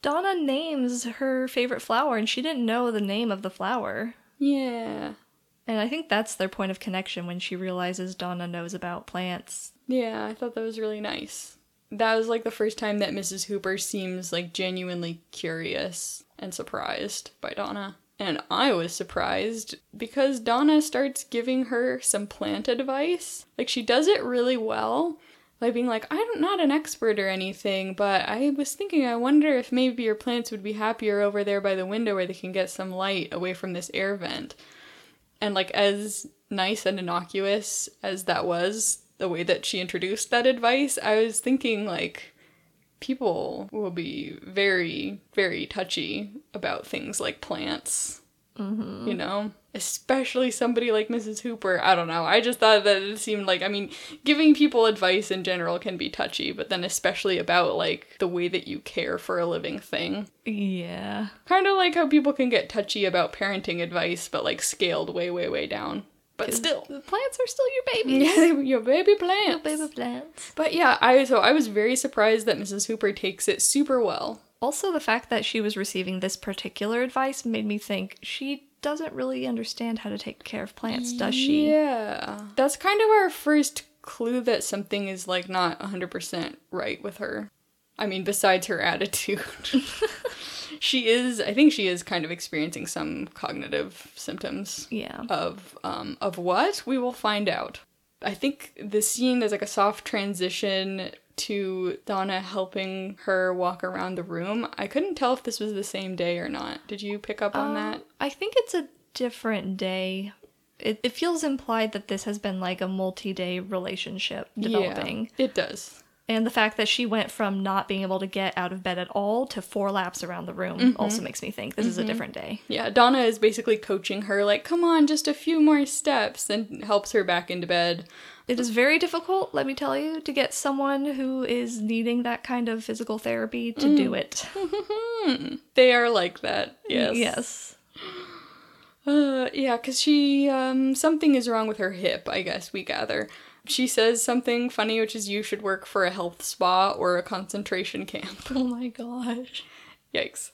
Speaker 1: Donna names her favorite flower and she didn't know the name of the flower.
Speaker 2: Yeah.
Speaker 1: And I think that's their point of connection when she realizes Donna knows about plants.
Speaker 2: Yeah, I thought that was really nice. That was like the first time that Mrs. Hooper seems like genuinely curious and surprised by Donna. And I was surprised because Donna starts giving her some plant advice. Like she does it really well. by being like, I'm not an expert or anything, but I was thinking, I wonder if maybe your plants would be happier over there by the window where they can get some light away from this air vent. And like as nice and innocuous as that was, the way that she introduced that advice, I was thinking like people will be very, very touchy about things like plants. Mm-hmm. You know? Especially somebody like Mrs. Hooper. I don't know. I just thought that it seemed like, I mean, giving people advice in general can be touchy, but then especially about like the way that you care for a living thing.
Speaker 1: Yeah.
Speaker 2: Kind of like how people can get touchy about parenting advice, but like scaled way, way, way down. But still.
Speaker 1: The plants are still your babies.
Speaker 2: Yeah, your baby plants.
Speaker 1: Your Baby plants.
Speaker 2: But yeah, I so I was very surprised that Mrs. Hooper takes it super well.
Speaker 1: Also, the fact that she was receiving this particular advice made me think she doesn't really understand how to take care of plants, does she?
Speaker 2: Yeah. That's kind of our first clue that something is like not 100% right with her. I mean, besides her attitude. she is, I think she is kind of experiencing some cognitive symptoms.
Speaker 1: Yeah.
Speaker 2: of um of what we will find out i think the scene there's like a soft transition to donna helping her walk around the room i couldn't tell if this was the same day or not did you pick up on
Speaker 1: Um,
Speaker 2: that
Speaker 1: I think it's a different day. It, it feels implied that this has been like a multi day relationship developing.
Speaker 2: yeah, it does
Speaker 1: And the fact that she went from not being able to get out of bed at all to four laps around the room also makes me think this is a different day.
Speaker 2: Yeah, Donna is basically coaching her, like, come on, just a few more steps, and helps her back into bed.
Speaker 1: It is very difficult, let me tell you, to get someone who is needing that kind of physical therapy to do it.
Speaker 2: They are like that, yes.
Speaker 1: Yes.
Speaker 2: Uh, yeah, because she, um, something is wrong with her hip, I guess we gather. She says something funny, which is you should work for a health spa or a concentration camp.
Speaker 1: Oh my gosh.
Speaker 2: Yikes.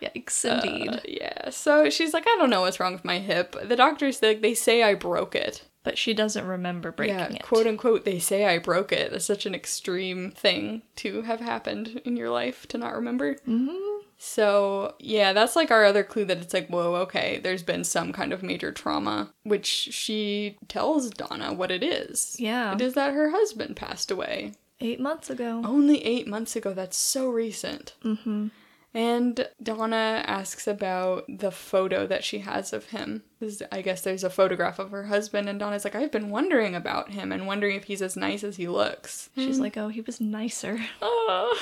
Speaker 1: Yikes,
Speaker 2: Uh,
Speaker 1: indeed.
Speaker 2: yeah, so she's like, I don't know what's wrong with my hip. The doctors, like, they say I broke it.
Speaker 1: but she doesn't remember breaking it.
Speaker 2: yeah,
Speaker 1: it.
Speaker 2: quote unquote, they say I broke it. That's such an extreme thing to have happened in your life to not remember.
Speaker 1: Mhm.
Speaker 2: So, yeah, that's like our other clue that it's like, whoa, okay, there's been some kind of major trauma, which she tells Donna what it is.
Speaker 1: Yeah.
Speaker 2: It is that her husband passed away
Speaker 1: Eight months ago.
Speaker 2: only eight months ago. That's so recent.
Speaker 1: Mm-hmm.
Speaker 2: And Donna asks about the photo that she has of him. I guess there's a photograph of her husband, and Donna's like, I've been wondering about him and wondering if he's as nice as he looks.
Speaker 1: She's like, oh, he was nicer.
Speaker 2: Oh,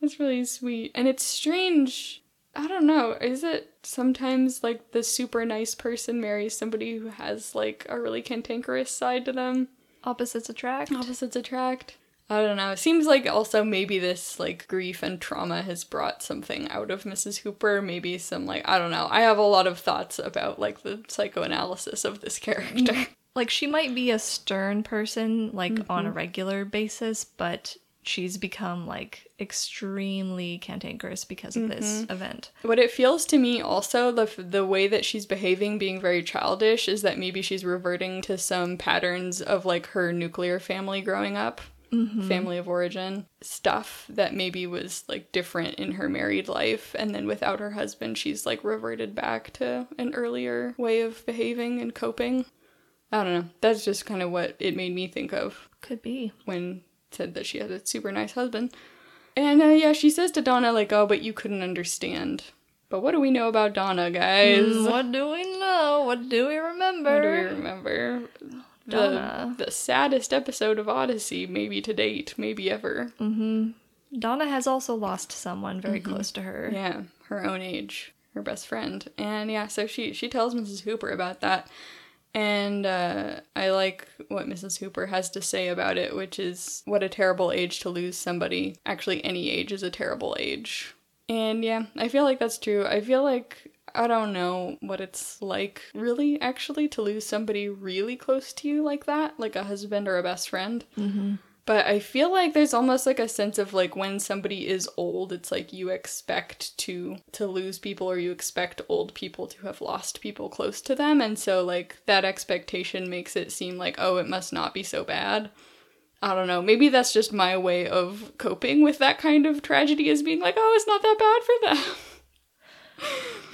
Speaker 2: that's really sweet. And it's strange. I don't know. Is it sometimes like the super nice person marries somebody who has like a really cantankerous side to them?
Speaker 1: Opposites attract.
Speaker 2: Opposites attract. I don't know. It seems like also maybe this like grief and trauma has brought something out of Mrs. Hooper. Maybe some like I don't know. I have a lot of thoughts about like the psychoanalysis of this character.
Speaker 1: like she might be a stern person like on
Speaker 2: Mm-hmm.
Speaker 1: a regular basis but she's become like extremely cantankerous because of this
Speaker 2: Mm-hmm.
Speaker 1: event
Speaker 2: What it feels to me also, the, the way that she's behaving, being very childish, is that maybe she's reverting to some patterns of like her nuclear family growing up, family of origin stuff that maybe was like different in her married life. And then without her husband, she's like reverted back to an earlier way of behaving and coping. I don't know. That's just kind of what it made me think of
Speaker 1: could be
Speaker 2: when said that she had a super nice husband. And uh, yeah, she says to Donna, like, oh, but you couldn't understand. But what do we know about Donna, guys?
Speaker 1: Mm, what do we know what do we remember
Speaker 2: What do we remember?
Speaker 1: Donna.
Speaker 2: The, the saddest episode of Odyssey, maybe to date, maybe ever.
Speaker 1: Mm. donna has also lost someone very close to her
Speaker 2: Mm-hmm. Yeah, her own age, her best friend. And yeah, so she she tells Mrs. Hooper about that. And uh, I like what Mrs. Hooper has to say about it, which is what a terrible age to lose somebody. Actually, any age is a terrible age. And yeah, I feel like that's true. I feel like I don't know what it's like, really, actually, to lose somebody really close to you like that, like a husband or a best friend. But I feel like there's almost like a sense of like when somebody is old, it's like you expect to to lose people or you expect old people to have lost people close to them and so like that expectation makes it seem like oh it must not be so bad. I don't know. Maybe that's just my way of coping with that kind of tragedy is being like oh it's not that bad for them.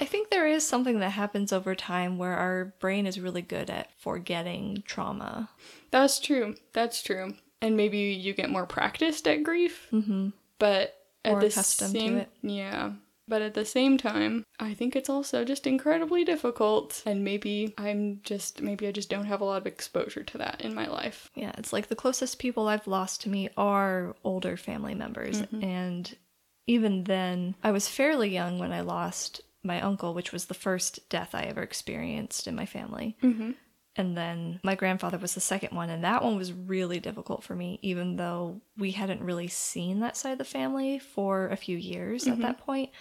Speaker 1: i think there is something that happens over time where our brain is really good at forgetting trauma
Speaker 2: That's true. That's true. And maybe you get more practiced at grief.
Speaker 1: mm-hmm.
Speaker 2: But at
Speaker 1: More
Speaker 2: the
Speaker 1: accustomed to
Speaker 2: same
Speaker 1: it.
Speaker 2: yeah. But at the same time, I think it's also just incredibly difficult. And maybe I'm just maybe I just don't have a lot of exposure to that in my life.
Speaker 1: Yeah, it's like the closest people I've lost to me are older family members. And even then, I was fairly young when I lost my uncle, which was the first death I ever experienced in my family.
Speaker 2: Mm-hmm.
Speaker 1: And then my grandfather was the second one, and that one was really difficult for me, even though we hadn't really seen that side of the family for a few years at mm-hmm. that point.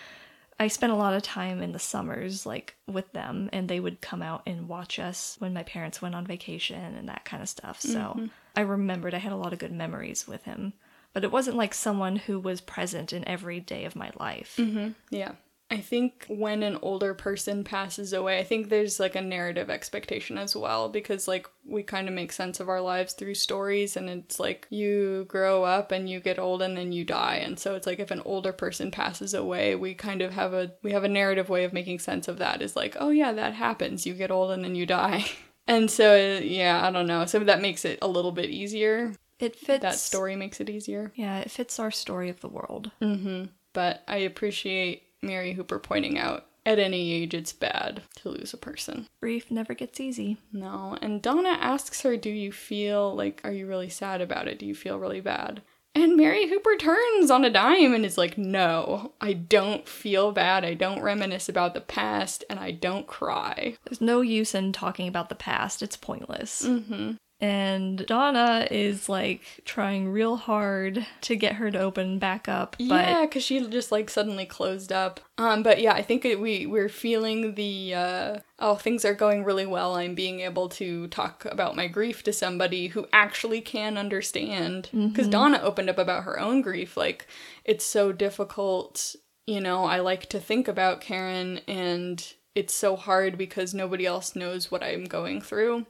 Speaker 1: I spent a lot of time in the summers, like with them, and they would come out and watch us when my parents went on vacation and that kind of stuff. So mm-hmm. I remembered I had a lot of good memories with him, but it wasn't like someone who was present in every day of my life. Mm-hmm.
Speaker 2: Yeah. I think when an older person passes away, I think there's like a narrative expectation as well because like we kind of make sense of our lives through stories and it's like you grow up and you get old and then you die. And so it's like if an older person passes away, we kind of have a we have a narrative way of making sense of that is like, "Oh yeah, that happens. You get old and then you die." And so yeah, I don't know. So that makes it a little bit easier.
Speaker 1: It fits
Speaker 2: That story makes it easier.
Speaker 1: Yeah, it fits our story of the world.
Speaker 2: Mm-hmm. But I appreciate Mary Hooper pointing out at any age it's bad to lose a person.
Speaker 1: Grief never gets easy.
Speaker 2: No. And Donna asks her, Do you feel like, are you really sad about it? Do you feel really bad? And Mary Hooper turns on a dime and is like, No, I don't feel bad. I don't reminisce about the past and I don't cry.
Speaker 1: There's no use in talking about the past, it's pointless.
Speaker 2: Mm-hmm.
Speaker 1: And Donna is like trying real hard to get her to open back up, but
Speaker 2: Yeah, because she just like suddenly closed up. Um, but yeah, I think it, we we're feeling the uh, oh things are going really well. I'm being able to talk about my grief to somebody who actually can understand. Because Donna opened up about her own grief. Like it's so difficult. You know, I like to think about Karen, and it's so hard because nobody else knows what I'm going through.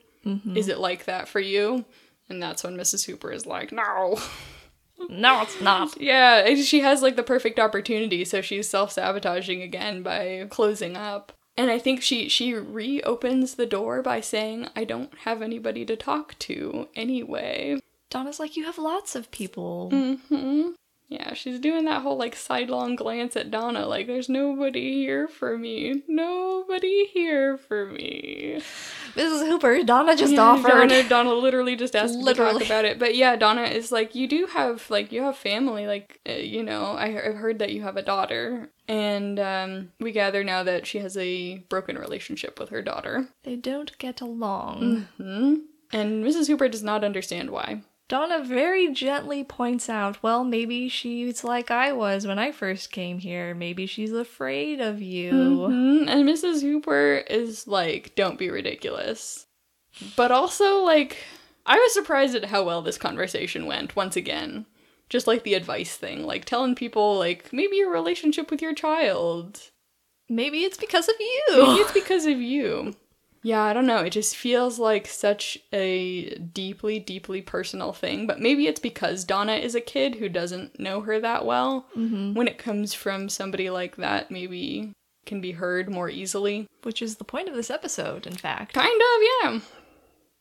Speaker 2: Is it like that for you? And that's when Mrs. Hooper is like, no.
Speaker 1: no, it's not.
Speaker 2: Yeah, she has like the perfect opportunity, so she's self-sabotaging again by closing up. And I think she she reopens the door by saying, "I don't have anybody to talk to anyway."
Speaker 1: Donna's like, you have lots of people.
Speaker 2: Mhm. Yeah, she's doing that whole like sidelong glance at Donna like there's nobody here for me. Nobody here for me.
Speaker 1: Mrs. Hooper, Donna just
Speaker 2: Yeah,
Speaker 1: offered.
Speaker 2: Donna, Donna literally just asked to talk about it. But yeah, Donna is like, you do have like you have family. Like uh, you know, I, I've heard that you have a daughter, and um, we gather now that she has a broken relationship with her daughter.
Speaker 1: They don't get along.
Speaker 2: Hmm. And Mrs. Hooper does not understand why.
Speaker 1: Donna very gently points out, well, maybe she's like I was when I first came here. Maybe she's afraid of you.
Speaker 2: Mhm. And Mrs. Hooper is like, don't be ridiculous. But also, like, I was surprised at how well this conversation went once again. Just like the advice thing, like telling people, like, maybe your relationship with your child.
Speaker 1: Maybe it's because of you.
Speaker 2: Maybe it's because of you. Yeah, I don't know. It just feels like such a deeply, deeply personal thing. But maybe it's because Donna is a kid who doesn't know her that well.
Speaker 1: Mhm.
Speaker 2: When it comes from somebody like that, maybe can be heard more easily.
Speaker 1: Which is the point of this episode, in fact.
Speaker 2: Kind of, yeah.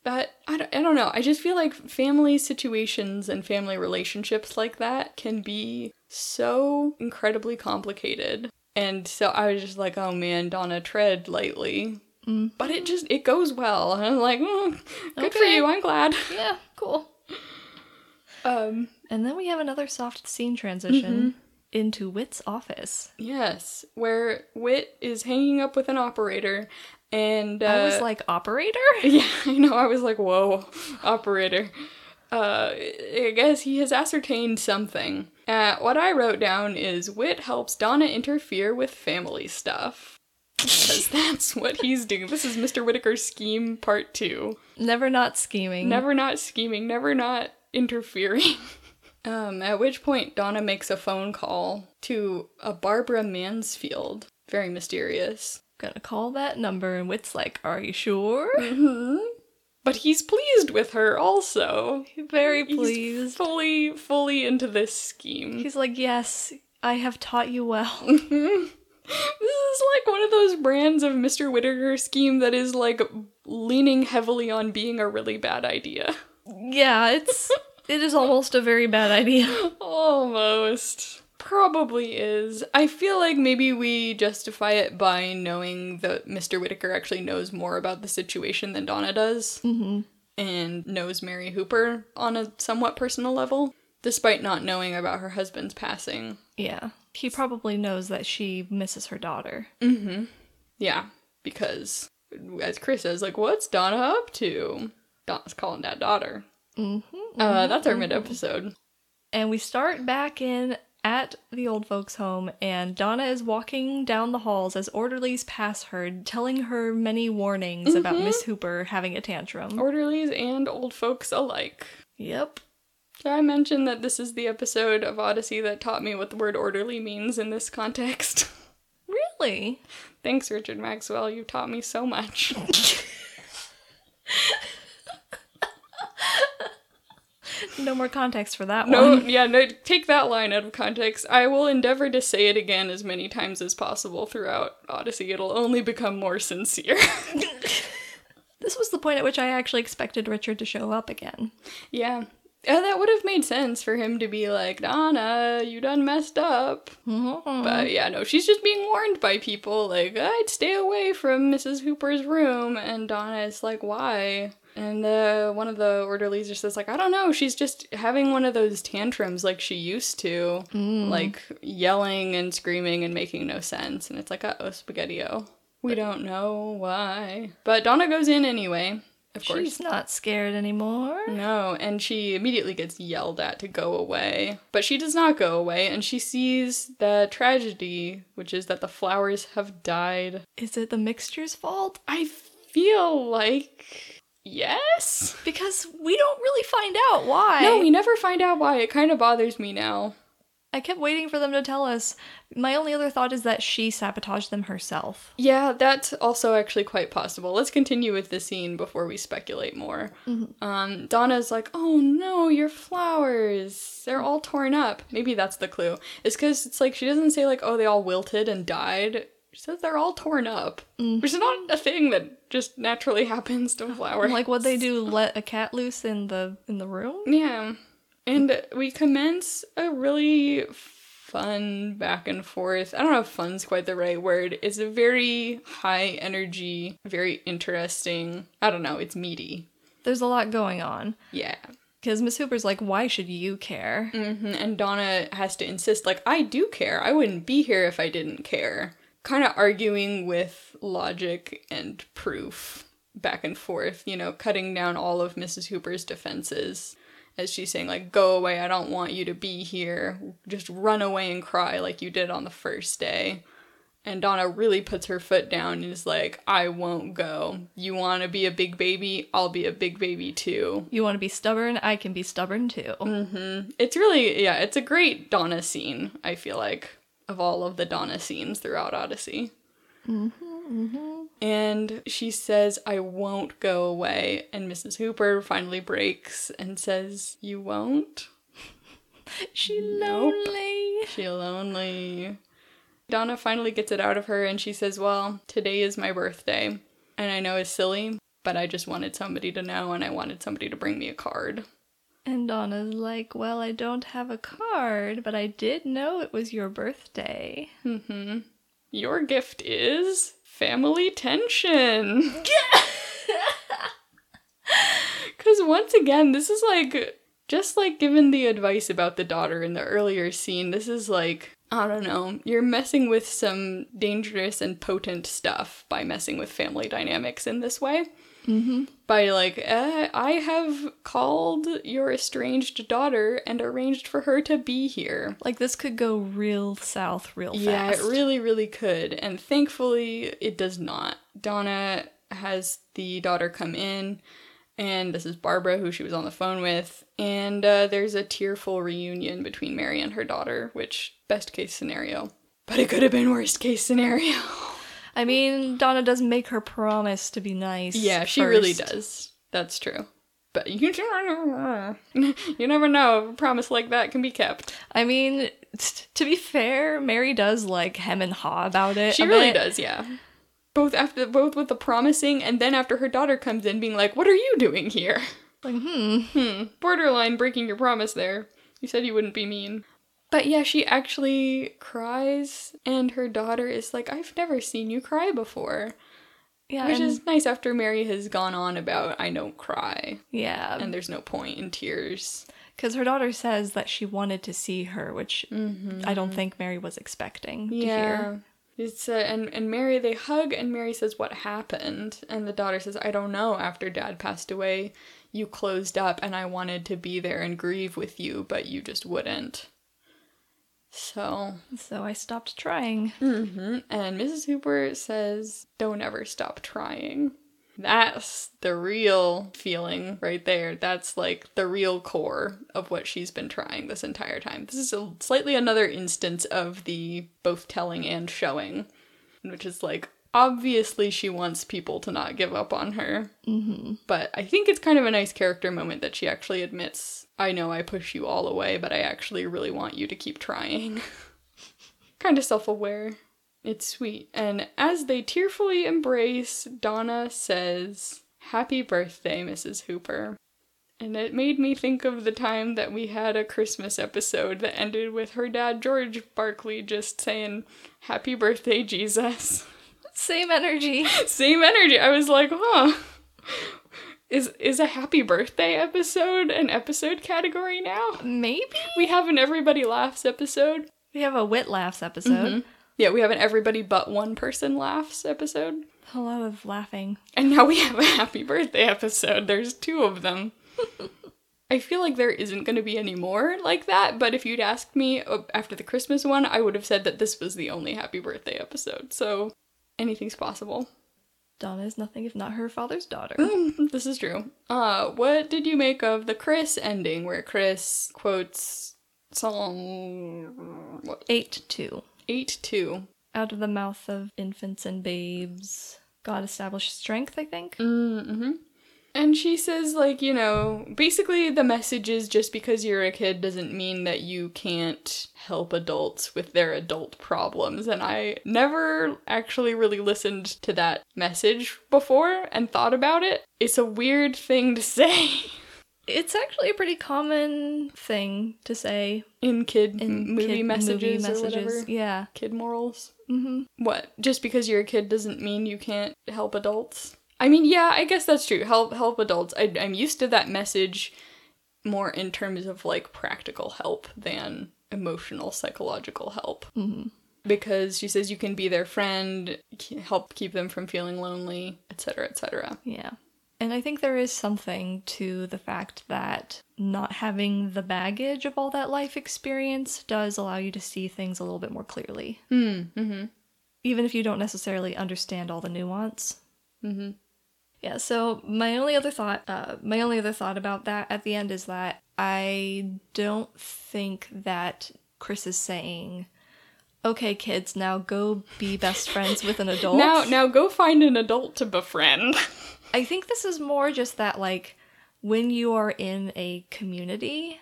Speaker 2: But I don't, I don't know. I just feel like family situations and family relationships like that can be so incredibly complicated. And so I was just like, oh man, Donna, tread lightly.
Speaker 1: Mm.
Speaker 2: But it just, it goes well. And I'm like, mm, good for you, I'm glad.
Speaker 1: Yeah, cool.
Speaker 2: Um,
Speaker 1: And then we have another soft scene transition into Whit's office.
Speaker 2: yes, where Whit is hanging up with an operator. And uh,
Speaker 1: I was like, operator?
Speaker 2: Yeah, I know. I was like, whoa, operator. Uh, I guess he has ascertained something. Uh, what I wrote down is Whit helps Donna interfere with family stuff. Because that's what he's doing. This is Mr. Whitaker's scheme part two.
Speaker 1: Never not scheming.
Speaker 2: Never not scheming, never not interfering. um, at which point, Donna makes a phone call to a Barbara Mansfield. Very mysterious.
Speaker 1: Gonna call that number, and Whit's like, are you sure?
Speaker 2: hmm But he's pleased with her also.
Speaker 1: Very
Speaker 2: He's
Speaker 1: pleased.
Speaker 2: fully, fully into this scheme.
Speaker 1: He's like, yes, I have taught you well.
Speaker 2: This is like one of those brands of Mr. Whitaker scheme that is like leaning heavily on being a really bad idea.
Speaker 1: yeah, it's it is almost a very bad idea.
Speaker 2: Almost. Probably is. I feel like maybe we justify it by knowing that Mr. Whitaker actually knows more about the situation than Donna does.
Speaker 1: hmm
Speaker 2: and knows Mary Hooper on a somewhat personal level, despite not knowing about her husband's passing.
Speaker 1: Yeah, he probably knows that she misses her daughter.
Speaker 2: Mm-hmm. Yeah, because as Chris says, like, what's Donna up to? Donna's calling that daughter.
Speaker 1: Mm-hmm,
Speaker 2: Uh, that's our mid episode.
Speaker 1: And we start back in at the old folks' home, and Donna is walking down the halls as orderlies pass her, telling her many warnings about Miss Hooper having a tantrum.
Speaker 2: Orderlies and old folks alike.
Speaker 1: yep.
Speaker 2: Did I mention that this is the episode of Odyssey that taught me what the word orderly means in this context?
Speaker 1: Really?
Speaker 2: Thanks, Richard Maxwell. You taught me so much.
Speaker 1: No more context for that
Speaker 2: No,
Speaker 1: one.
Speaker 2: yeah, no, take that line out of context. I will endeavor to say it again as many times as possible throughout Odyssey. It'll only become more sincere.
Speaker 1: This was the point at which I actually expected Richard to show up again.
Speaker 2: yeah. Yeah, that would have made sense for him to be like, Donna, you done messed up.
Speaker 1: Mm-hmm.
Speaker 2: But yeah, no, she's just being warned by people, like, I'd stay away from Mrs. Hooper's room. And Donna is like, why? And uh, one of the orderlies just says, like, I don't know, she's just having one of those tantrums like she used to, like yelling and screaming and making no sense. And it's like, uh oh, spaghetti-o. We don't know why. But Donna goes in anyway, of course.
Speaker 1: She's not scared anymore.
Speaker 2: No, and she immediately gets yelled at to go away. But she does not go away, and she sees the tragedy, which is that the flowers have died.
Speaker 1: Is it the mixture's fault?
Speaker 2: I feel like. Yes?
Speaker 1: Because we don't really find out why.
Speaker 2: No, we never find out why. It kind of bothers me now.
Speaker 1: I kept waiting for them to tell us. My only other thought is that she sabotaged them herself.
Speaker 2: Yeah, that's also actually quite possible. Let's continue with the scene before we speculate more. Um, Donna's like, "Oh no, your flowers! They're all torn up." Maybe that's the clue. It's because it's like she doesn't say like, "Oh, they all wilted and died." She says they're all torn up, which is not a thing that just naturally happens to flowers.
Speaker 1: Like what they do, let a cat loose in the in the room.
Speaker 2: Yeah. And we commence a really fun back and forth. I don't know if fun's quite the right word. It's a very high energy, very interesting. I don't know, it's meaty.
Speaker 1: There's a lot going on.
Speaker 2: Yeah.
Speaker 1: Because Miss Hooper's like, why should you care?
Speaker 2: hmm And Donna has to insist, like, I do care. I wouldn't be here if I didn't care. Kind of arguing with logic and proof back and forth, you know, cutting down all of Mrs. Hooper's defenses as she's saying, like, go away, I don't want you to be here. Just run away and cry like you did on the first day. And Donna really puts her foot down and is like, I won't go. You want to be a big baby? I'll be a big baby too.
Speaker 1: You want to be stubborn? I can be stubborn too. Mm-hmm.
Speaker 2: It's really, yeah, it's a great Donna scene, I feel like, of all of the Donna scenes throughout Odyssey. And she says, I won't go away. And Mrs. Hooper finally breaks and says, You won't?
Speaker 1: She
Speaker 2: Nope.
Speaker 1: lonely.
Speaker 2: She lonely. Donna finally gets it out of her and she says, Well, today is my birthday. And I know it's silly, but I just wanted somebody to know and I wanted somebody to bring me a card.
Speaker 1: And Donna's like, well, I don't have a card, but I did know it was your birthday.
Speaker 2: Mm-hmm. Your gift is family tension. Because once again, this is like, just like given the advice about the daughter in the earlier scene, this is like, I don't know, you're messing with some dangerous and potent stuff by messing with family dynamics in this way.
Speaker 1: Mm-hmm.
Speaker 2: By like, uh, I have called your estranged daughter and arranged for her to be here.
Speaker 1: Like this could go real south real
Speaker 2: Yeah,
Speaker 1: fast.
Speaker 2: Yeah, it really, really could. And thankfully, it does not. Donna has the daughter come in, and this is Barbara, who she was on the phone with. And uh, there's a tearful reunion between Mary and her daughter, which, best case scenario. But it could have been worst case snenario.
Speaker 1: I mean, Donna does make her promise to be nice.
Speaker 2: yeah, she really does. That's true. But you, you never know. A promise like that can be kept.
Speaker 1: I mean, t- to be fair, Mary does like hem and haw about it.
Speaker 2: She really
Speaker 1: bit.
Speaker 2: does, yeah. Both after both with the promising and then after her daughter comes in being like, "What are you doing here?"
Speaker 1: Like, hmm.
Speaker 2: Hmm, borderline breaking your promise there. You said you wouldn't be mean. But yeah, she actually cries and her daughter is like, "I've never seen you cry before."
Speaker 1: Yeah,
Speaker 2: Which is nice after Mary has gone on about I don't cry
Speaker 1: yeah,
Speaker 2: and there's no point in tears.
Speaker 1: because her daughter says that she wanted to see her, which I don't think Mary was expecting to hear.
Speaker 2: It's uh, and and Mary they hug and Mary says what happened and the daughter says I don't know after dad passed away you closed up and I wanted to be there and grieve with you but you just wouldn't. So,
Speaker 1: So I stopped trying.
Speaker 2: mhm. and Mrs. Hooper says don't ever stop trying. That's the real feeling right there. That's like the real core of what she's been trying this entire time. This is a slightly another instance of the both telling and showing, which is like obviously she wants people to not give up on her.
Speaker 1: hmm
Speaker 2: But I think it's kind of a nice character moment that she actually admits, I know I push you all away, but I actually really want you to keep trying. kind of self aware. It's sweet. And as they tearfully embrace, Donna says, Happy birthday, Mrs. Hooper. And it made me think of the time that we had a Christmas episode that ended with her dad, George Barclay, just saying, Happy birthday, Jesus.
Speaker 1: Same energy.
Speaker 2: Same energy. I was like, huh. Is is a happy birthday episode an episode category now?
Speaker 1: Maybe
Speaker 2: We have an Everybody Laughs episode.
Speaker 1: we have a Whit laughs episode.
Speaker 2: Yeah, we have an Everybody But One Person Laughs episode.
Speaker 1: A lot of laughing.
Speaker 2: And now we have a happy birthday episode. There's two of them. I feel like there isn't going to be any more like that, but if you'd asked me uh, after the Christmas one, I would have said that this was the only happy birthday episode. So anything's possible.
Speaker 1: Donna is nothing if not her father's daughter.
Speaker 2: this is true. Uh, what did you make of the Chris ending where Chris quotes Psalm what,
Speaker 1: Eight two.
Speaker 2: 8 2?
Speaker 1: Out of the mouth of infants and babes, God established strength. I think.
Speaker 2: Mm-hmm. And she says, like, you know, basically the message is just because you're a kid doesn't mean that you can't help adults with their adult problems. And I never actually really listened to that message before and thought about it. It's a weird thing to say
Speaker 1: It's actually a pretty common thing to say
Speaker 2: in kid
Speaker 1: in
Speaker 2: movie
Speaker 1: kid
Speaker 2: messages,
Speaker 1: movie
Speaker 2: or whatever.
Speaker 1: Yeah.
Speaker 2: Kid morals.
Speaker 1: Mm-hmm.
Speaker 2: What? Just because you're a kid doesn't mean you can't help adults? I mean, yeah, I guess that's true. Help help adults. I, I'm used to that message more in terms of like practical help than emotional psychological help.
Speaker 1: Mm-hmm.
Speaker 2: Because she says you can be their friend, help keep them from feeling lonely, etc., etc.
Speaker 1: Yeah. And I think there is something to the fact that not having the baggage of all that life experience does allow you to see things a little bit more clearly.
Speaker 2: Hmm. Mm-hmm.
Speaker 1: Even if you don't necessarily understand all the nuance.
Speaker 2: Mm-hmm.
Speaker 1: Yeah, so my only other thought, uh, my only other thought about that at the end is that I don't think that Chris is saying, "Okay, kids, now go be best friends with an adult."
Speaker 2: Now, now go find an adult to befriend.
Speaker 1: I think this is more just that, like, when you are in a community,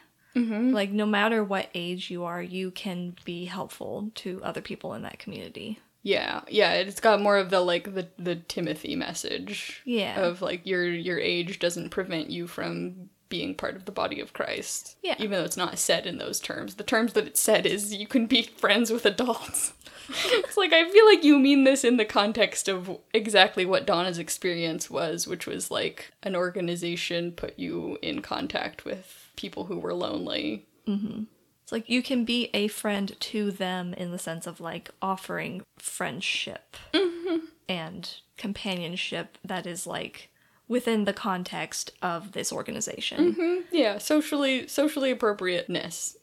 Speaker 1: like, no matter what age you are, you can be helpful to other people in that community.
Speaker 2: Yeah, yeah, it's got more of the like the the Timothy message.
Speaker 1: Yeah.
Speaker 2: Of like your your age doesn't prevent you from being part of the body of Christ.
Speaker 1: Yeah.
Speaker 2: Even though it's not said in those terms. The terms that it's said is you can be friends with adults. it's like I feel like you mean this in the context of exactly what Donna's experience was, which was like an organization put you in contact with people who were lonely. Mm-hmm.
Speaker 1: It's like you can be a friend to them in the sense of like offering friendship mm-hmm. and companionship that is like within the context of this organization. Mm-hmm.
Speaker 2: Yeah, socially socially appropriateness.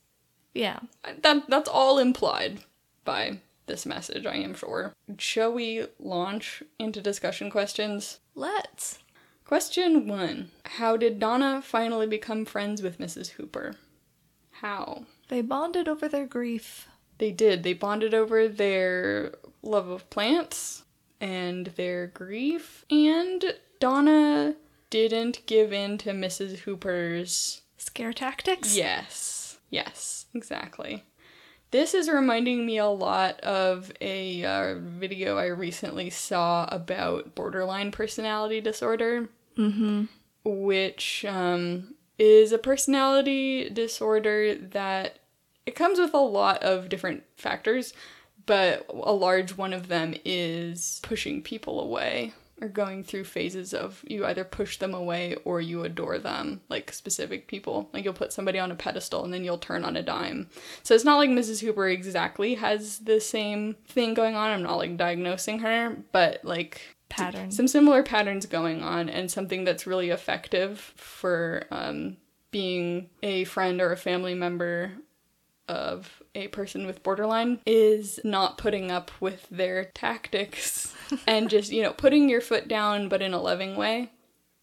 Speaker 1: Yeah.
Speaker 2: that that's all implied by this message, I am sure. Shall we launch into discussion questions?
Speaker 1: Let's.
Speaker 2: Question 1. How did Donna finally become friends with Mrs. Hooper? How?
Speaker 1: They bonded over their grief.
Speaker 2: They did. They bonded over their love of plants and their grief, and Donna didn't give in to Mrs. Hooper's
Speaker 1: Scare tactics?
Speaker 2: Yes. Yes, exactly. This is reminding me a lot of a uh, video I recently saw about borderline personality disorder,
Speaker 1: Mm-hmm.
Speaker 2: which um, is a personality disorder that it comes with a lot of different factors, but a large one of them is pushing people away or going through phases of you either push them away or you adore them, like specific people. Like you'll put somebody on a pedestal and then you'll turn on a dime. So it's not like Mrs. Hooper exactly has the same thing going on. I'm not like diagnosing her, but like
Speaker 1: Pattern.
Speaker 2: some similar patterns going on and something that's really effective for um, being a friend or a family member of a person with borderline is not putting up with their tactics and just you know putting your foot down but in a loving way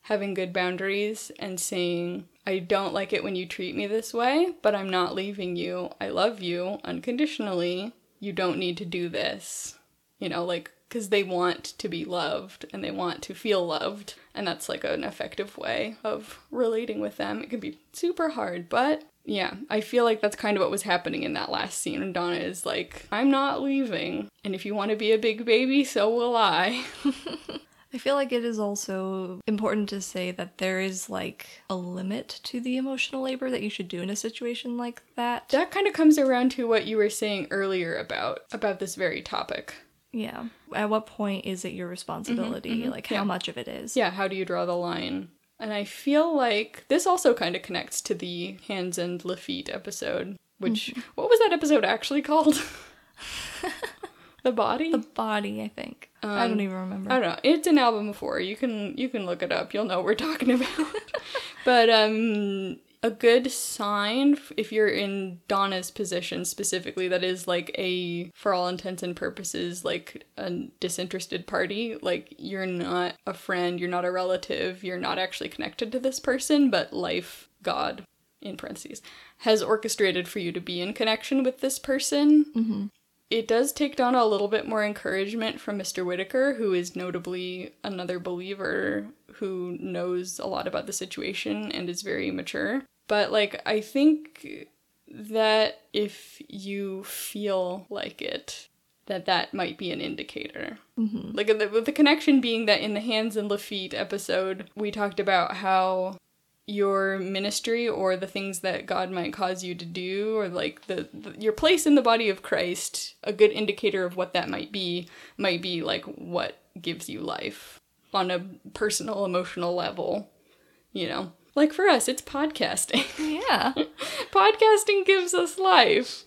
Speaker 2: having good boundaries and saying i don't like it when you treat me this way but i'm not leaving you. I love you unconditionally. You don't need to do this. You know like because they want to be loved and they want to feel loved and that's like an effective way of relating with them. It can be super hard but yeah i feel like that's kind of what was happening in that last scene and donna is like i'm not leaving and if you want to be a big baby so will i
Speaker 1: I feel like it is also important to say that there is like a limit to the emotional labor that you should do in a situation like that.
Speaker 2: That kind of comes around to what you were saying earlier about about this very topic.
Speaker 1: Yeah. At what point is it your responsibility? Mm-hmm, mm-hmm. Like
Speaker 2: yeah.
Speaker 1: how much of it is?
Speaker 2: Yeah, how do you draw the line? And I feel like this also kind of connects to the hands and Lafitte episode, which what was that episode actually called? the body?
Speaker 1: The body, I think. I don't even remember.
Speaker 2: I don't know. It's an album before. You can you can look it up. You'll know what we're talking about. but um a good sign if you're in Donna's position specifically that is like a for all intents and purposes like a disinterested party. Like you're not a friend you're not a relative you're not actually connected to this person but life god in parentheses has orchestrated for you to be in connection with this person mm-hmm. It does take down a little bit more encouragement from Mr. Whitaker, who is notably another believer who knows a lot about the situation and is very mature. But, like, I think that if you feel like it, that that might be an indicator. Mm-hmm. Like, the, with the connection being that in the Hands and Lafitte episode, we talked about how your ministry or the things that God might cause you to do or like the, the your place in the body of Christ a good indicator of what that might be might be like what gives you life on a personal emotional level you know like for us it's podcasting
Speaker 1: yeah.
Speaker 2: podcasting gives us life.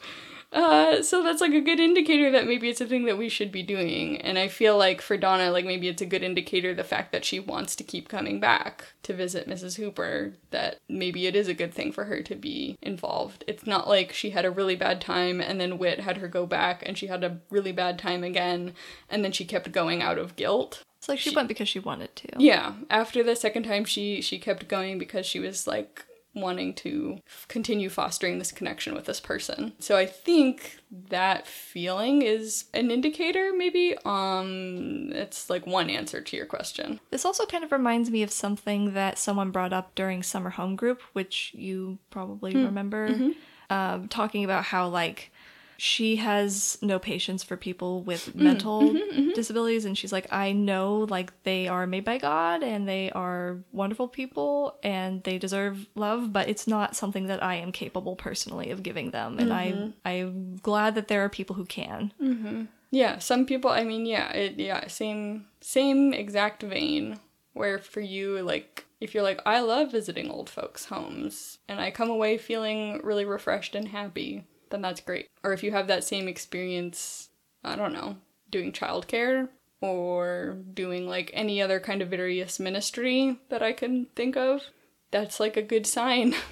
Speaker 2: Uh, so that's like a good indicator that maybe it's a thing that we should be doing. And I feel like for Donna, like maybe it's a good indicator the fact that she wants to keep coming back to visit Mrs. Hooper, that maybe it is a good thing for her to be involved. It's not like she had a really bad time and then Whit had her go back and she had a really bad time again and then she kept going out of guilt.
Speaker 1: It's like she, went because she wanted to.
Speaker 2: Yeah, after the second time, she she kept going because she was like wanting to continue fostering this connection with this person. So I think that feeling is an indicator, maybe. Um, it's like one answer to your question.
Speaker 1: This also kind of reminds me of something that someone brought up during summer home group, which you probably remember, um, talking about how like she has no patience for people with mm-hmm, mental mm-hmm, mm-hmm. disabilities, and she's like, I know like they are made by God and they are wonderful people and they deserve love, but it's not something that I am capable personally of giving them, and I I'm glad that there are people who can.
Speaker 2: Yeah, some people. I mean, yeah, it, yeah, same same exact vein. Where for you, like, if you're like, I love visiting old folks' homes, and I come away feeling really refreshed and happy, then that's great. Or if you have that same experience, I don't know, doing childcare or doing like any other kind of various ministry that I can think of, that's like a good sign.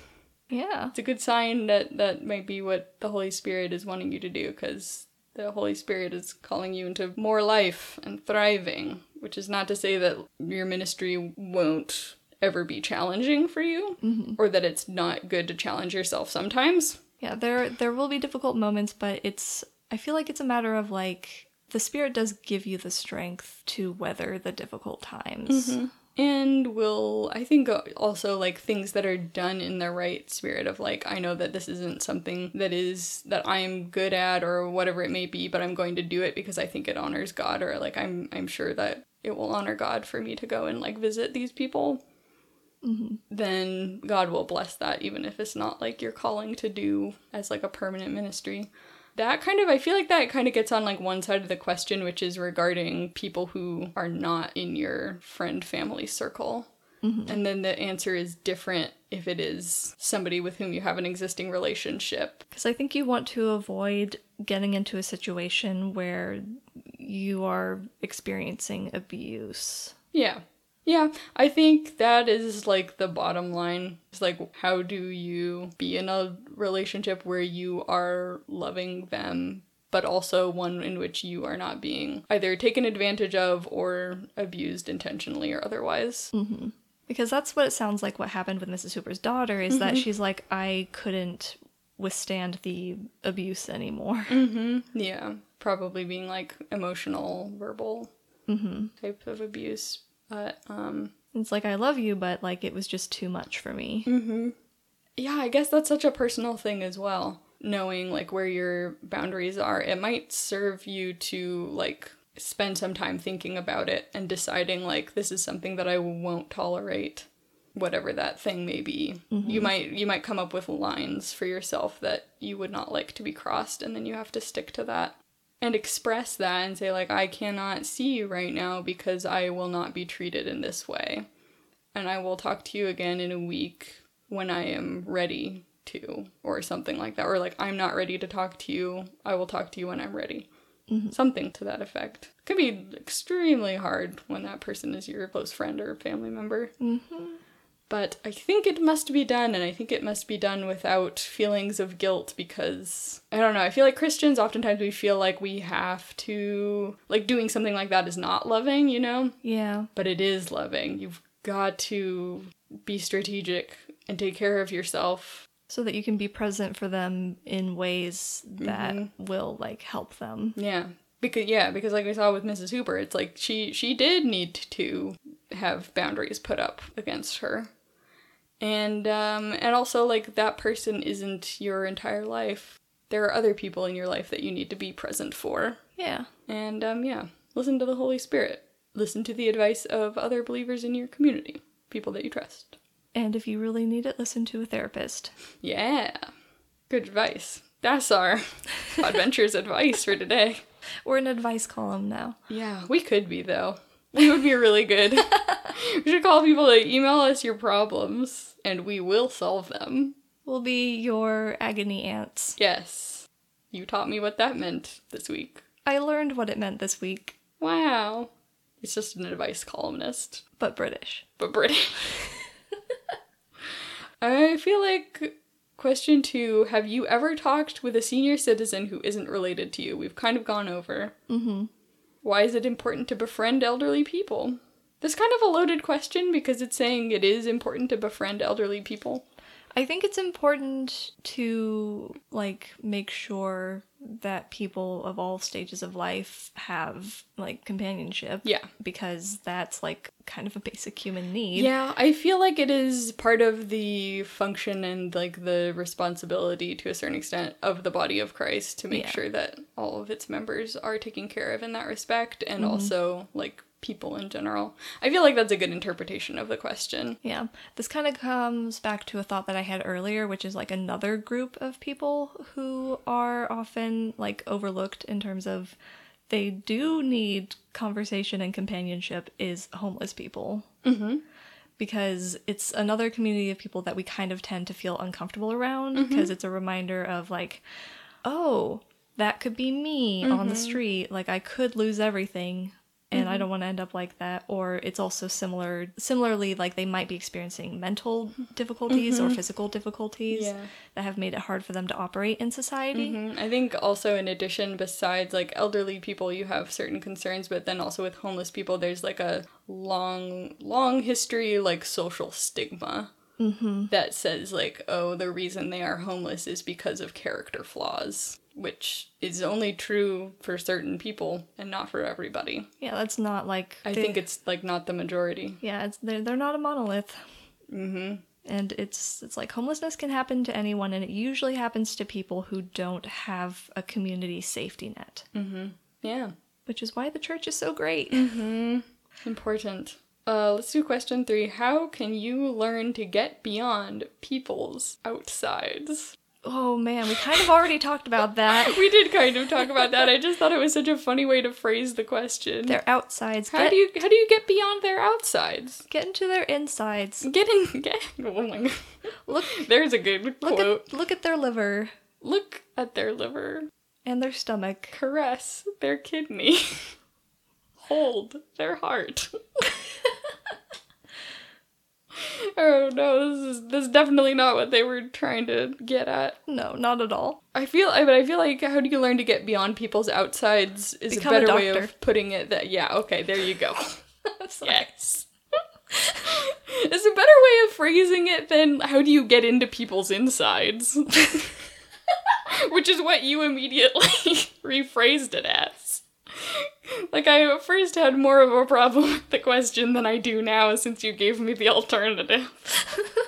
Speaker 1: Yeah.
Speaker 2: it's a good sign that that might be what the Holy Spirit is wanting you to do because the Holy Spirit is calling you into more life and thriving, which is not to say that your ministry won't ever be challenging for you mm-hmm. or that it's not good to challenge yourself sometimes.
Speaker 1: Yeah, there there will be difficult moments, but it's I feel like it's a matter of like the spirit does give you the strength to weather the difficult times.
Speaker 2: And will, I think, uh, also like things that are done in the right spirit of like, I know that this isn't something that is that I am good at or whatever it may be, but I'm going to do it because I think it honors God or like I'm I'm sure that it will honor God for me to go and like visit these people. Mm-hmm. Then God will bless that, even if it's not like your calling to do as like a permanent ministry. That kind of i feel like that kind of gets on like one side of the question which is regarding people who are not in your friend family circle. Mm-hmm. And then the answer is different if it is somebody with whom you have an existing relationship.
Speaker 1: Because I think you want to avoid getting into a situation where you are experiencing abuse.
Speaker 2: yeah yeah i think that is like the bottom line it's like how do you be in a relationship where you are loving them but also one in which you are not being either taken advantage of or abused intentionally or otherwise mm-hmm.
Speaker 1: Because that's what it sounds like what happened with Mrs. Hooper's daughter is that mm-hmm. she's like, I couldn't withstand the abuse anymore. Mm-hmm.
Speaker 2: Yeah, probably being like emotional, verbal type of abuse. But um
Speaker 1: It's like, I love you, but like it was just too much for me.
Speaker 2: yeah, I guess that's such a personal thing as well. Knowing like where your boundaries are, it might serve you to like spend some time thinking about it and deciding like this is something that I won't tolerate whatever that thing may be. You might you might come up with lines for yourself that you would not like to be crossed and then you have to stick to that and express that and say like I cannot see you right now because I will not be treated in this way. And I will talk to you again in a week when I am ready to or something like that or like I'm not ready to talk to you. I will talk to you when I'm ready. Mm-hmm. Something to that effect. It Could be extremely hard when that person is your close friend or family member. Mm-hmm. But I think it must be done, and I think it must be done without feelings of guilt because I don't know. I feel like Christians oftentimes we feel like we have to, like, doing something like that is not loving, you know?
Speaker 1: Yeah.
Speaker 2: But it is loving. You've got to be strategic and take care of yourself.
Speaker 1: So that you can be present for them in ways that mm-hmm. will like help them.
Speaker 2: Yeah. Because yeah, because like we saw with Mrs. Hooper, it's like she she did need to have boundaries put up against her. And um and also like that person isn't your entire life. There are other people in your life that you need to be present for.
Speaker 1: Yeah.
Speaker 2: And um yeah, listen to the Holy Spirit. Listen to the advice of other believers in your community, people that you trust.
Speaker 1: And if you really need it, listen to a therapist.
Speaker 2: Yeah. Good advice. That's our adventures advice for today.
Speaker 1: We're an advice column now.
Speaker 2: Yeah, we could be though. We would be really good. we should call people to email us your problems and we will solve them.
Speaker 1: We'll be your agony aunts.
Speaker 2: Yes. You taught me what that meant this week.
Speaker 1: I learned what it meant this week,
Speaker 2: Wow. It's just an advice columnist,
Speaker 1: but British.
Speaker 2: but British. I feel like question two Have you ever talked with a senior citizen who isn't related to you? We've kind of gone over.
Speaker 1: Mm-hmm.
Speaker 2: Why is it important to befriend elderly people? This kind of a loaded question because it's saying it is important to befriend elderly people.
Speaker 1: I think it's important to like make sure that people of all stages of life have like companionship.
Speaker 2: Yeah.
Speaker 1: Because that's like kind of a basic human need.
Speaker 2: Yeah, I feel like it is part of the function and like the responsibility to a certain extent of the body of Christ to make
Speaker 1: Yeah.
Speaker 2: sure that all of its members are taken care of in that respect and mm-hmm. also like people in general. I feel like that's a good interpretation of the question.
Speaker 1: Yeah. This kind of comes back to a thought that I had earlier, which is like another group of people who are often like overlooked in terms of they do need conversation and companionship is homeless people. Mm-hmm. Because it's another community of people that we kind of tend to feel uncomfortable around because it's a reminder of like, oh, that could be me on the street. Like I could lose everything and I mm-hmm. don't want to end up like that. Or it's also similar, similarly, like they might be experiencing mental difficulties or mm-hmm. physical difficulties
Speaker 2: Yeah.
Speaker 1: that have made it hard for them to operate in society.
Speaker 2: Mhm. I think also in addition, besides like elderly people, you have certain concerns, but then also with homeless people, there's like a long, long history like social stigma mm-hmm. that says like, oh, the reason they are homeless is because of character flaws, which is only true for certain people and not for everybody.
Speaker 1: Yeah, that's not like
Speaker 2: I
Speaker 1: they-
Speaker 2: think it's like not the majority.
Speaker 1: yeah, it's they're they're not a monolith. Mm-hmm. And it's it's like homelessness can happen to anyone, and it usually happens to people who don't have a community safety net,
Speaker 2: Yeah.
Speaker 1: which is why the church is so great.
Speaker 2: Important. Uh, let's do question three. How can you learn to get beyond people's outsides?
Speaker 1: Oh man, we kind of already talked about that.
Speaker 2: We did kind of talk about that. I just thought it was such a funny way to phrase the question.
Speaker 1: Their outsides.
Speaker 2: how
Speaker 1: get,
Speaker 2: do you how do you get beyond their outsides?
Speaker 1: get into their insides?
Speaker 2: Get in. Get. Oh my god.
Speaker 1: Look,
Speaker 2: There's a good
Speaker 1: look
Speaker 2: quote.
Speaker 1: at look at their liver
Speaker 2: Look at their liver.
Speaker 1: and their stomach.
Speaker 2: Caress their kidney. Hold their heart. oh no, this is this is definitely not what they were trying to get at.
Speaker 1: No, not at all.
Speaker 2: I feel, I- but I feel like how do you learn to get beyond people's outsides is
Speaker 1: Become
Speaker 2: a
Speaker 1: a
Speaker 2: better way of putting it. That yeah, okay, there you go. Yes. it's a better way of phrasing it than how do you get into people's insides, which is what you immediately rephrased it as. Like I first had more of a problem with the question than I do now since you gave me the alternative.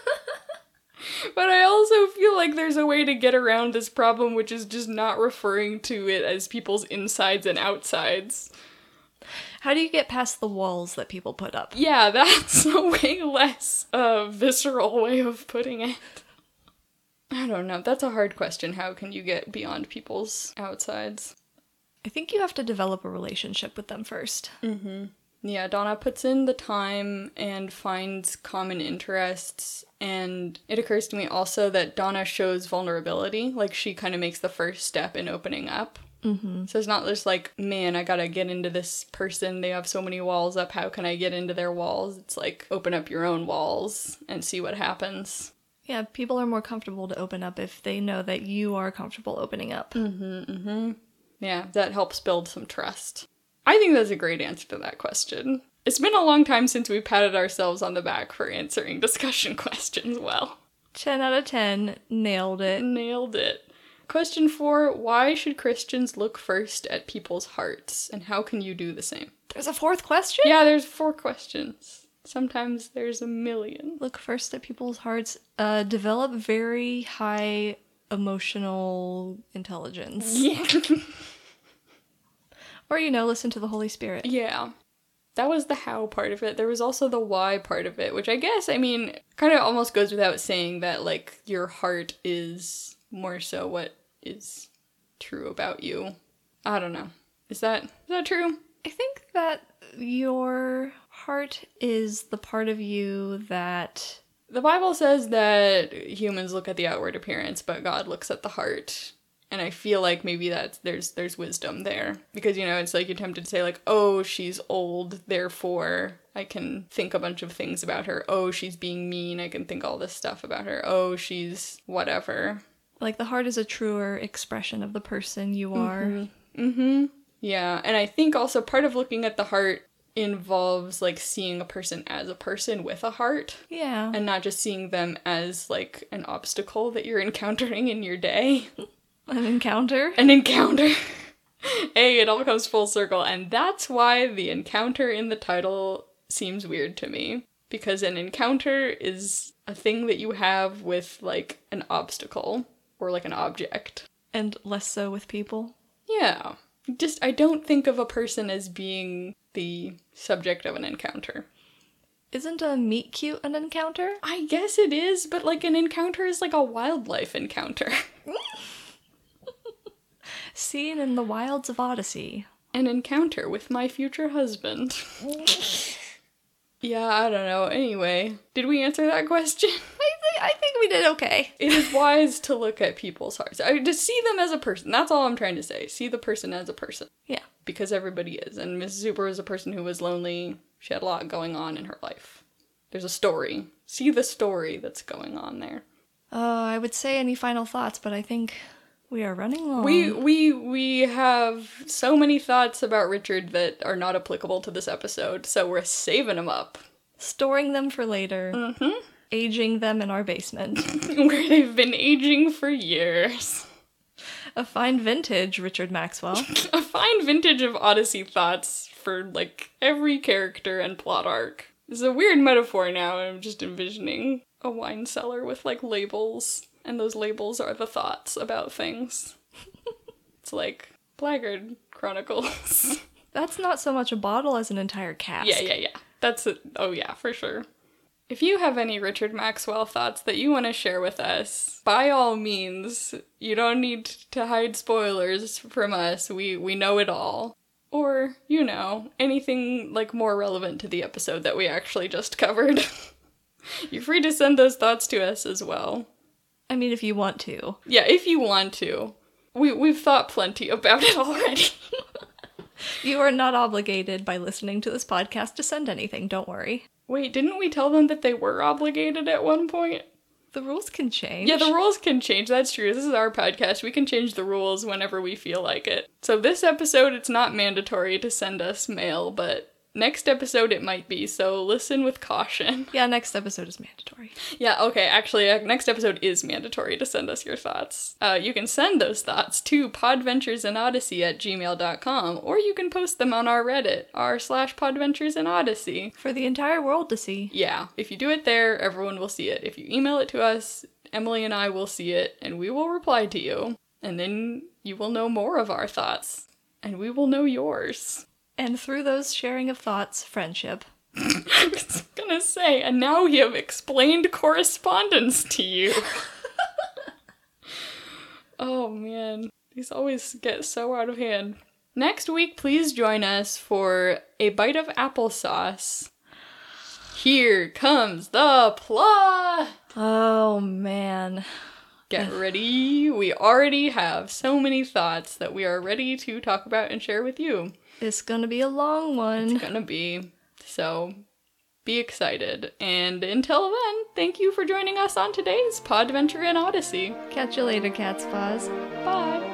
Speaker 2: But I also feel like there's a way to get around this problem, which is just not referring to it as people's insides and outsides.
Speaker 1: How do you get past the walls that people put up?
Speaker 2: Yeah, that's a way less uh, visceral way of putting it. I don't know. That's a hard question. How can you get beyond people's outsides?
Speaker 1: I think you have to develop a relationship with them first. Mm-hmm.
Speaker 2: Yeah, Donna puts in the time and finds common interests. And it occurs to me also that Donna shows vulnerability. Like, she kind of makes the first step in opening up. Mm-hmm. So it's not just like, man, I gotta get into this person. They have so many walls up. How can I get into their walls? It's like, open up your own walls and see what happens.
Speaker 1: Yeah, people are more comfortable to open up if they know that you are comfortable opening up. Mm-hmm, mm-hmm.
Speaker 2: Yeah, that helps build some trust. I think that's a great answer to that question. It's been a long time since we patted ourselves on the back for answering discussion questions well.
Speaker 1: 10 out of 10, nailed it.
Speaker 2: Nailed it. Question four Why should Christians look first at people's hearts? And how can you do the same?
Speaker 1: There's a fourth question?
Speaker 2: Yeah, there's four questions. Sometimes there's a million.
Speaker 1: Look first at people's hearts. Uh, develop very high emotional intelligence.
Speaker 2: Yeah.
Speaker 1: Or, you know, listen to the Holy Spirit.
Speaker 2: yeah. That was the how part of it. There was also the why part of it, which I guess, I mean, kind of almost goes without saying that, like, your heart is more so what is true about you. I don't know. Is that is that true?
Speaker 1: I think that your heart is the part of you that
Speaker 2: The Bible says that humans look at the outward appearance, but God looks at the heart. And I feel like maybe that's there's there's wisdom there because you know it's like you're tempted to say like oh she's old therefore I can think a bunch of things about her oh she's being mean I can think all this stuff about her oh she's whatever
Speaker 1: like the heart is a truer expression of the person you are. Mm-hmm.
Speaker 2: Yeah and I think also part of looking at the heart involves like seeing a person as a person with a heart
Speaker 1: Yeah.
Speaker 2: and not just seeing them as like an obstacle that you're encountering in your day.
Speaker 1: An encounter.
Speaker 2: An encounter. hey, it all comes full circle, and that's why the encounter in the title seems weird to me. Because an encounter is a thing that you have with like an obstacle or like an object.
Speaker 1: And less so with people.
Speaker 2: Yeah. Just, I don't think of a person as being the subject of an encounter.
Speaker 1: Isn't a meet cute an encounter?
Speaker 2: I guess it is, but like an encounter is like a wildlife encounter.
Speaker 1: Seen in the wilds of Odyssey.
Speaker 2: An encounter with my future husband. yeah, I don't know. Anyway, did we answer that question?
Speaker 1: I think I think we did okay.
Speaker 2: It is wise to look at people's hearts. I just see them as a person. That's all I'm trying to say. See the person as a person.
Speaker 1: Yeah.
Speaker 2: Because everybody is. And Mrs. Hooper was a person who was lonely. She had a lot going on in her life. There's a story. See the story that's going on there.
Speaker 1: Uh, I would say any final thoughts, but I think we are running long.
Speaker 2: We we we have so many thoughts about Richard that are not applicable to this episode, so we're saving them up.
Speaker 1: storing them for later.
Speaker 2: Mm-hmm.
Speaker 1: Aging them in our basement.
Speaker 2: Where they've been aging for years.
Speaker 1: a fine vintage, Richard Maxwell.
Speaker 2: A fine vintage of Odyssey thoughts for like every character and plot arc. It's a weird metaphor now. I'm just envisioning a wine cellar with like labels, and those labels are the thoughts about things. it's like Blackgaard Chronicles.
Speaker 1: That's not so much a bottle as an entire cask.
Speaker 2: yeah, yeah, yeah. That's it. Oh, yeah, for sure. If you have any Richard Maxwell thoughts that you want to share with us, by all means, you don't need to hide spoilers from us. We we know it all. Or, you know, anything like more relevant to the episode that we actually just covered. You're free to send those thoughts to us as well.
Speaker 1: I mean, if you want to.
Speaker 2: Yeah, if you want to. We we've thought plenty about it already.
Speaker 1: You are not obligated by listening to this podcast to send anything, don't worry.
Speaker 2: Wait, didn't we tell them that they were obligated at one point?
Speaker 1: The rules can change.
Speaker 2: Yeah, the rules can change. That's true. This is our podcast. We can change the rules whenever we feel like it. So, this episode, it's not mandatory to send us mail, but next episode it might be. So, listen with caution.
Speaker 1: Yeah, next episode is mandatory.
Speaker 2: Yeah, okay. Actually, uh, next episode is mandatory to send us your thoughts. Uh, you can send those thoughts to podventuresinodyssey at gmail.com, or you can post them on our Reddit, r slash podventuresinodyssey.
Speaker 1: For the entire world to see.
Speaker 2: Yeah, if you do it there, everyone will see it. If you email it to us, Emily and I will see it, and we will reply to you. And then you will know more of our thoughts, and we will know yours.
Speaker 1: And through those sharing of thoughts, friendship.
Speaker 2: I was gonna say, and now we have explained correspondence to you. oh man, these always get so out of hand. Next week, please join us for a bite of applesauce. Here comes the plot!
Speaker 1: Oh man.
Speaker 2: Get ready. We already have so many thoughts that we are ready to talk about and share with you.
Speaker 1: It's gonna be a long one.
Speaker 2: It's gonna be. So be excited. And until then, thank you for joining us on today's Podventure in Odyssey.
Speaker 1: Catch you later, Cat's Paws.
Speaker 2: Bye.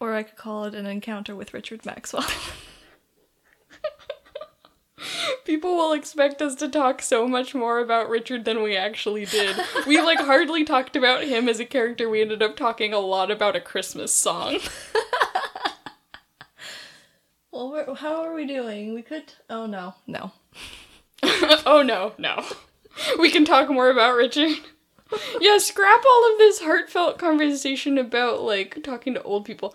Speaker 1: Or I could call it an encounter with Richard Maxwell.
Speaker 2: People will expect us to talk so much more about Richard than we actually did. We like hardly talked about him as a character. We ended up talking a lot about a Christmas song.
Speaker 1: well, we're, how are we doing? We could. Oh no, no.
Speaker 2: oh no, no. We can talk more about Richard. Yeah, scrap all of this heartfelt conversation about like talking to old people.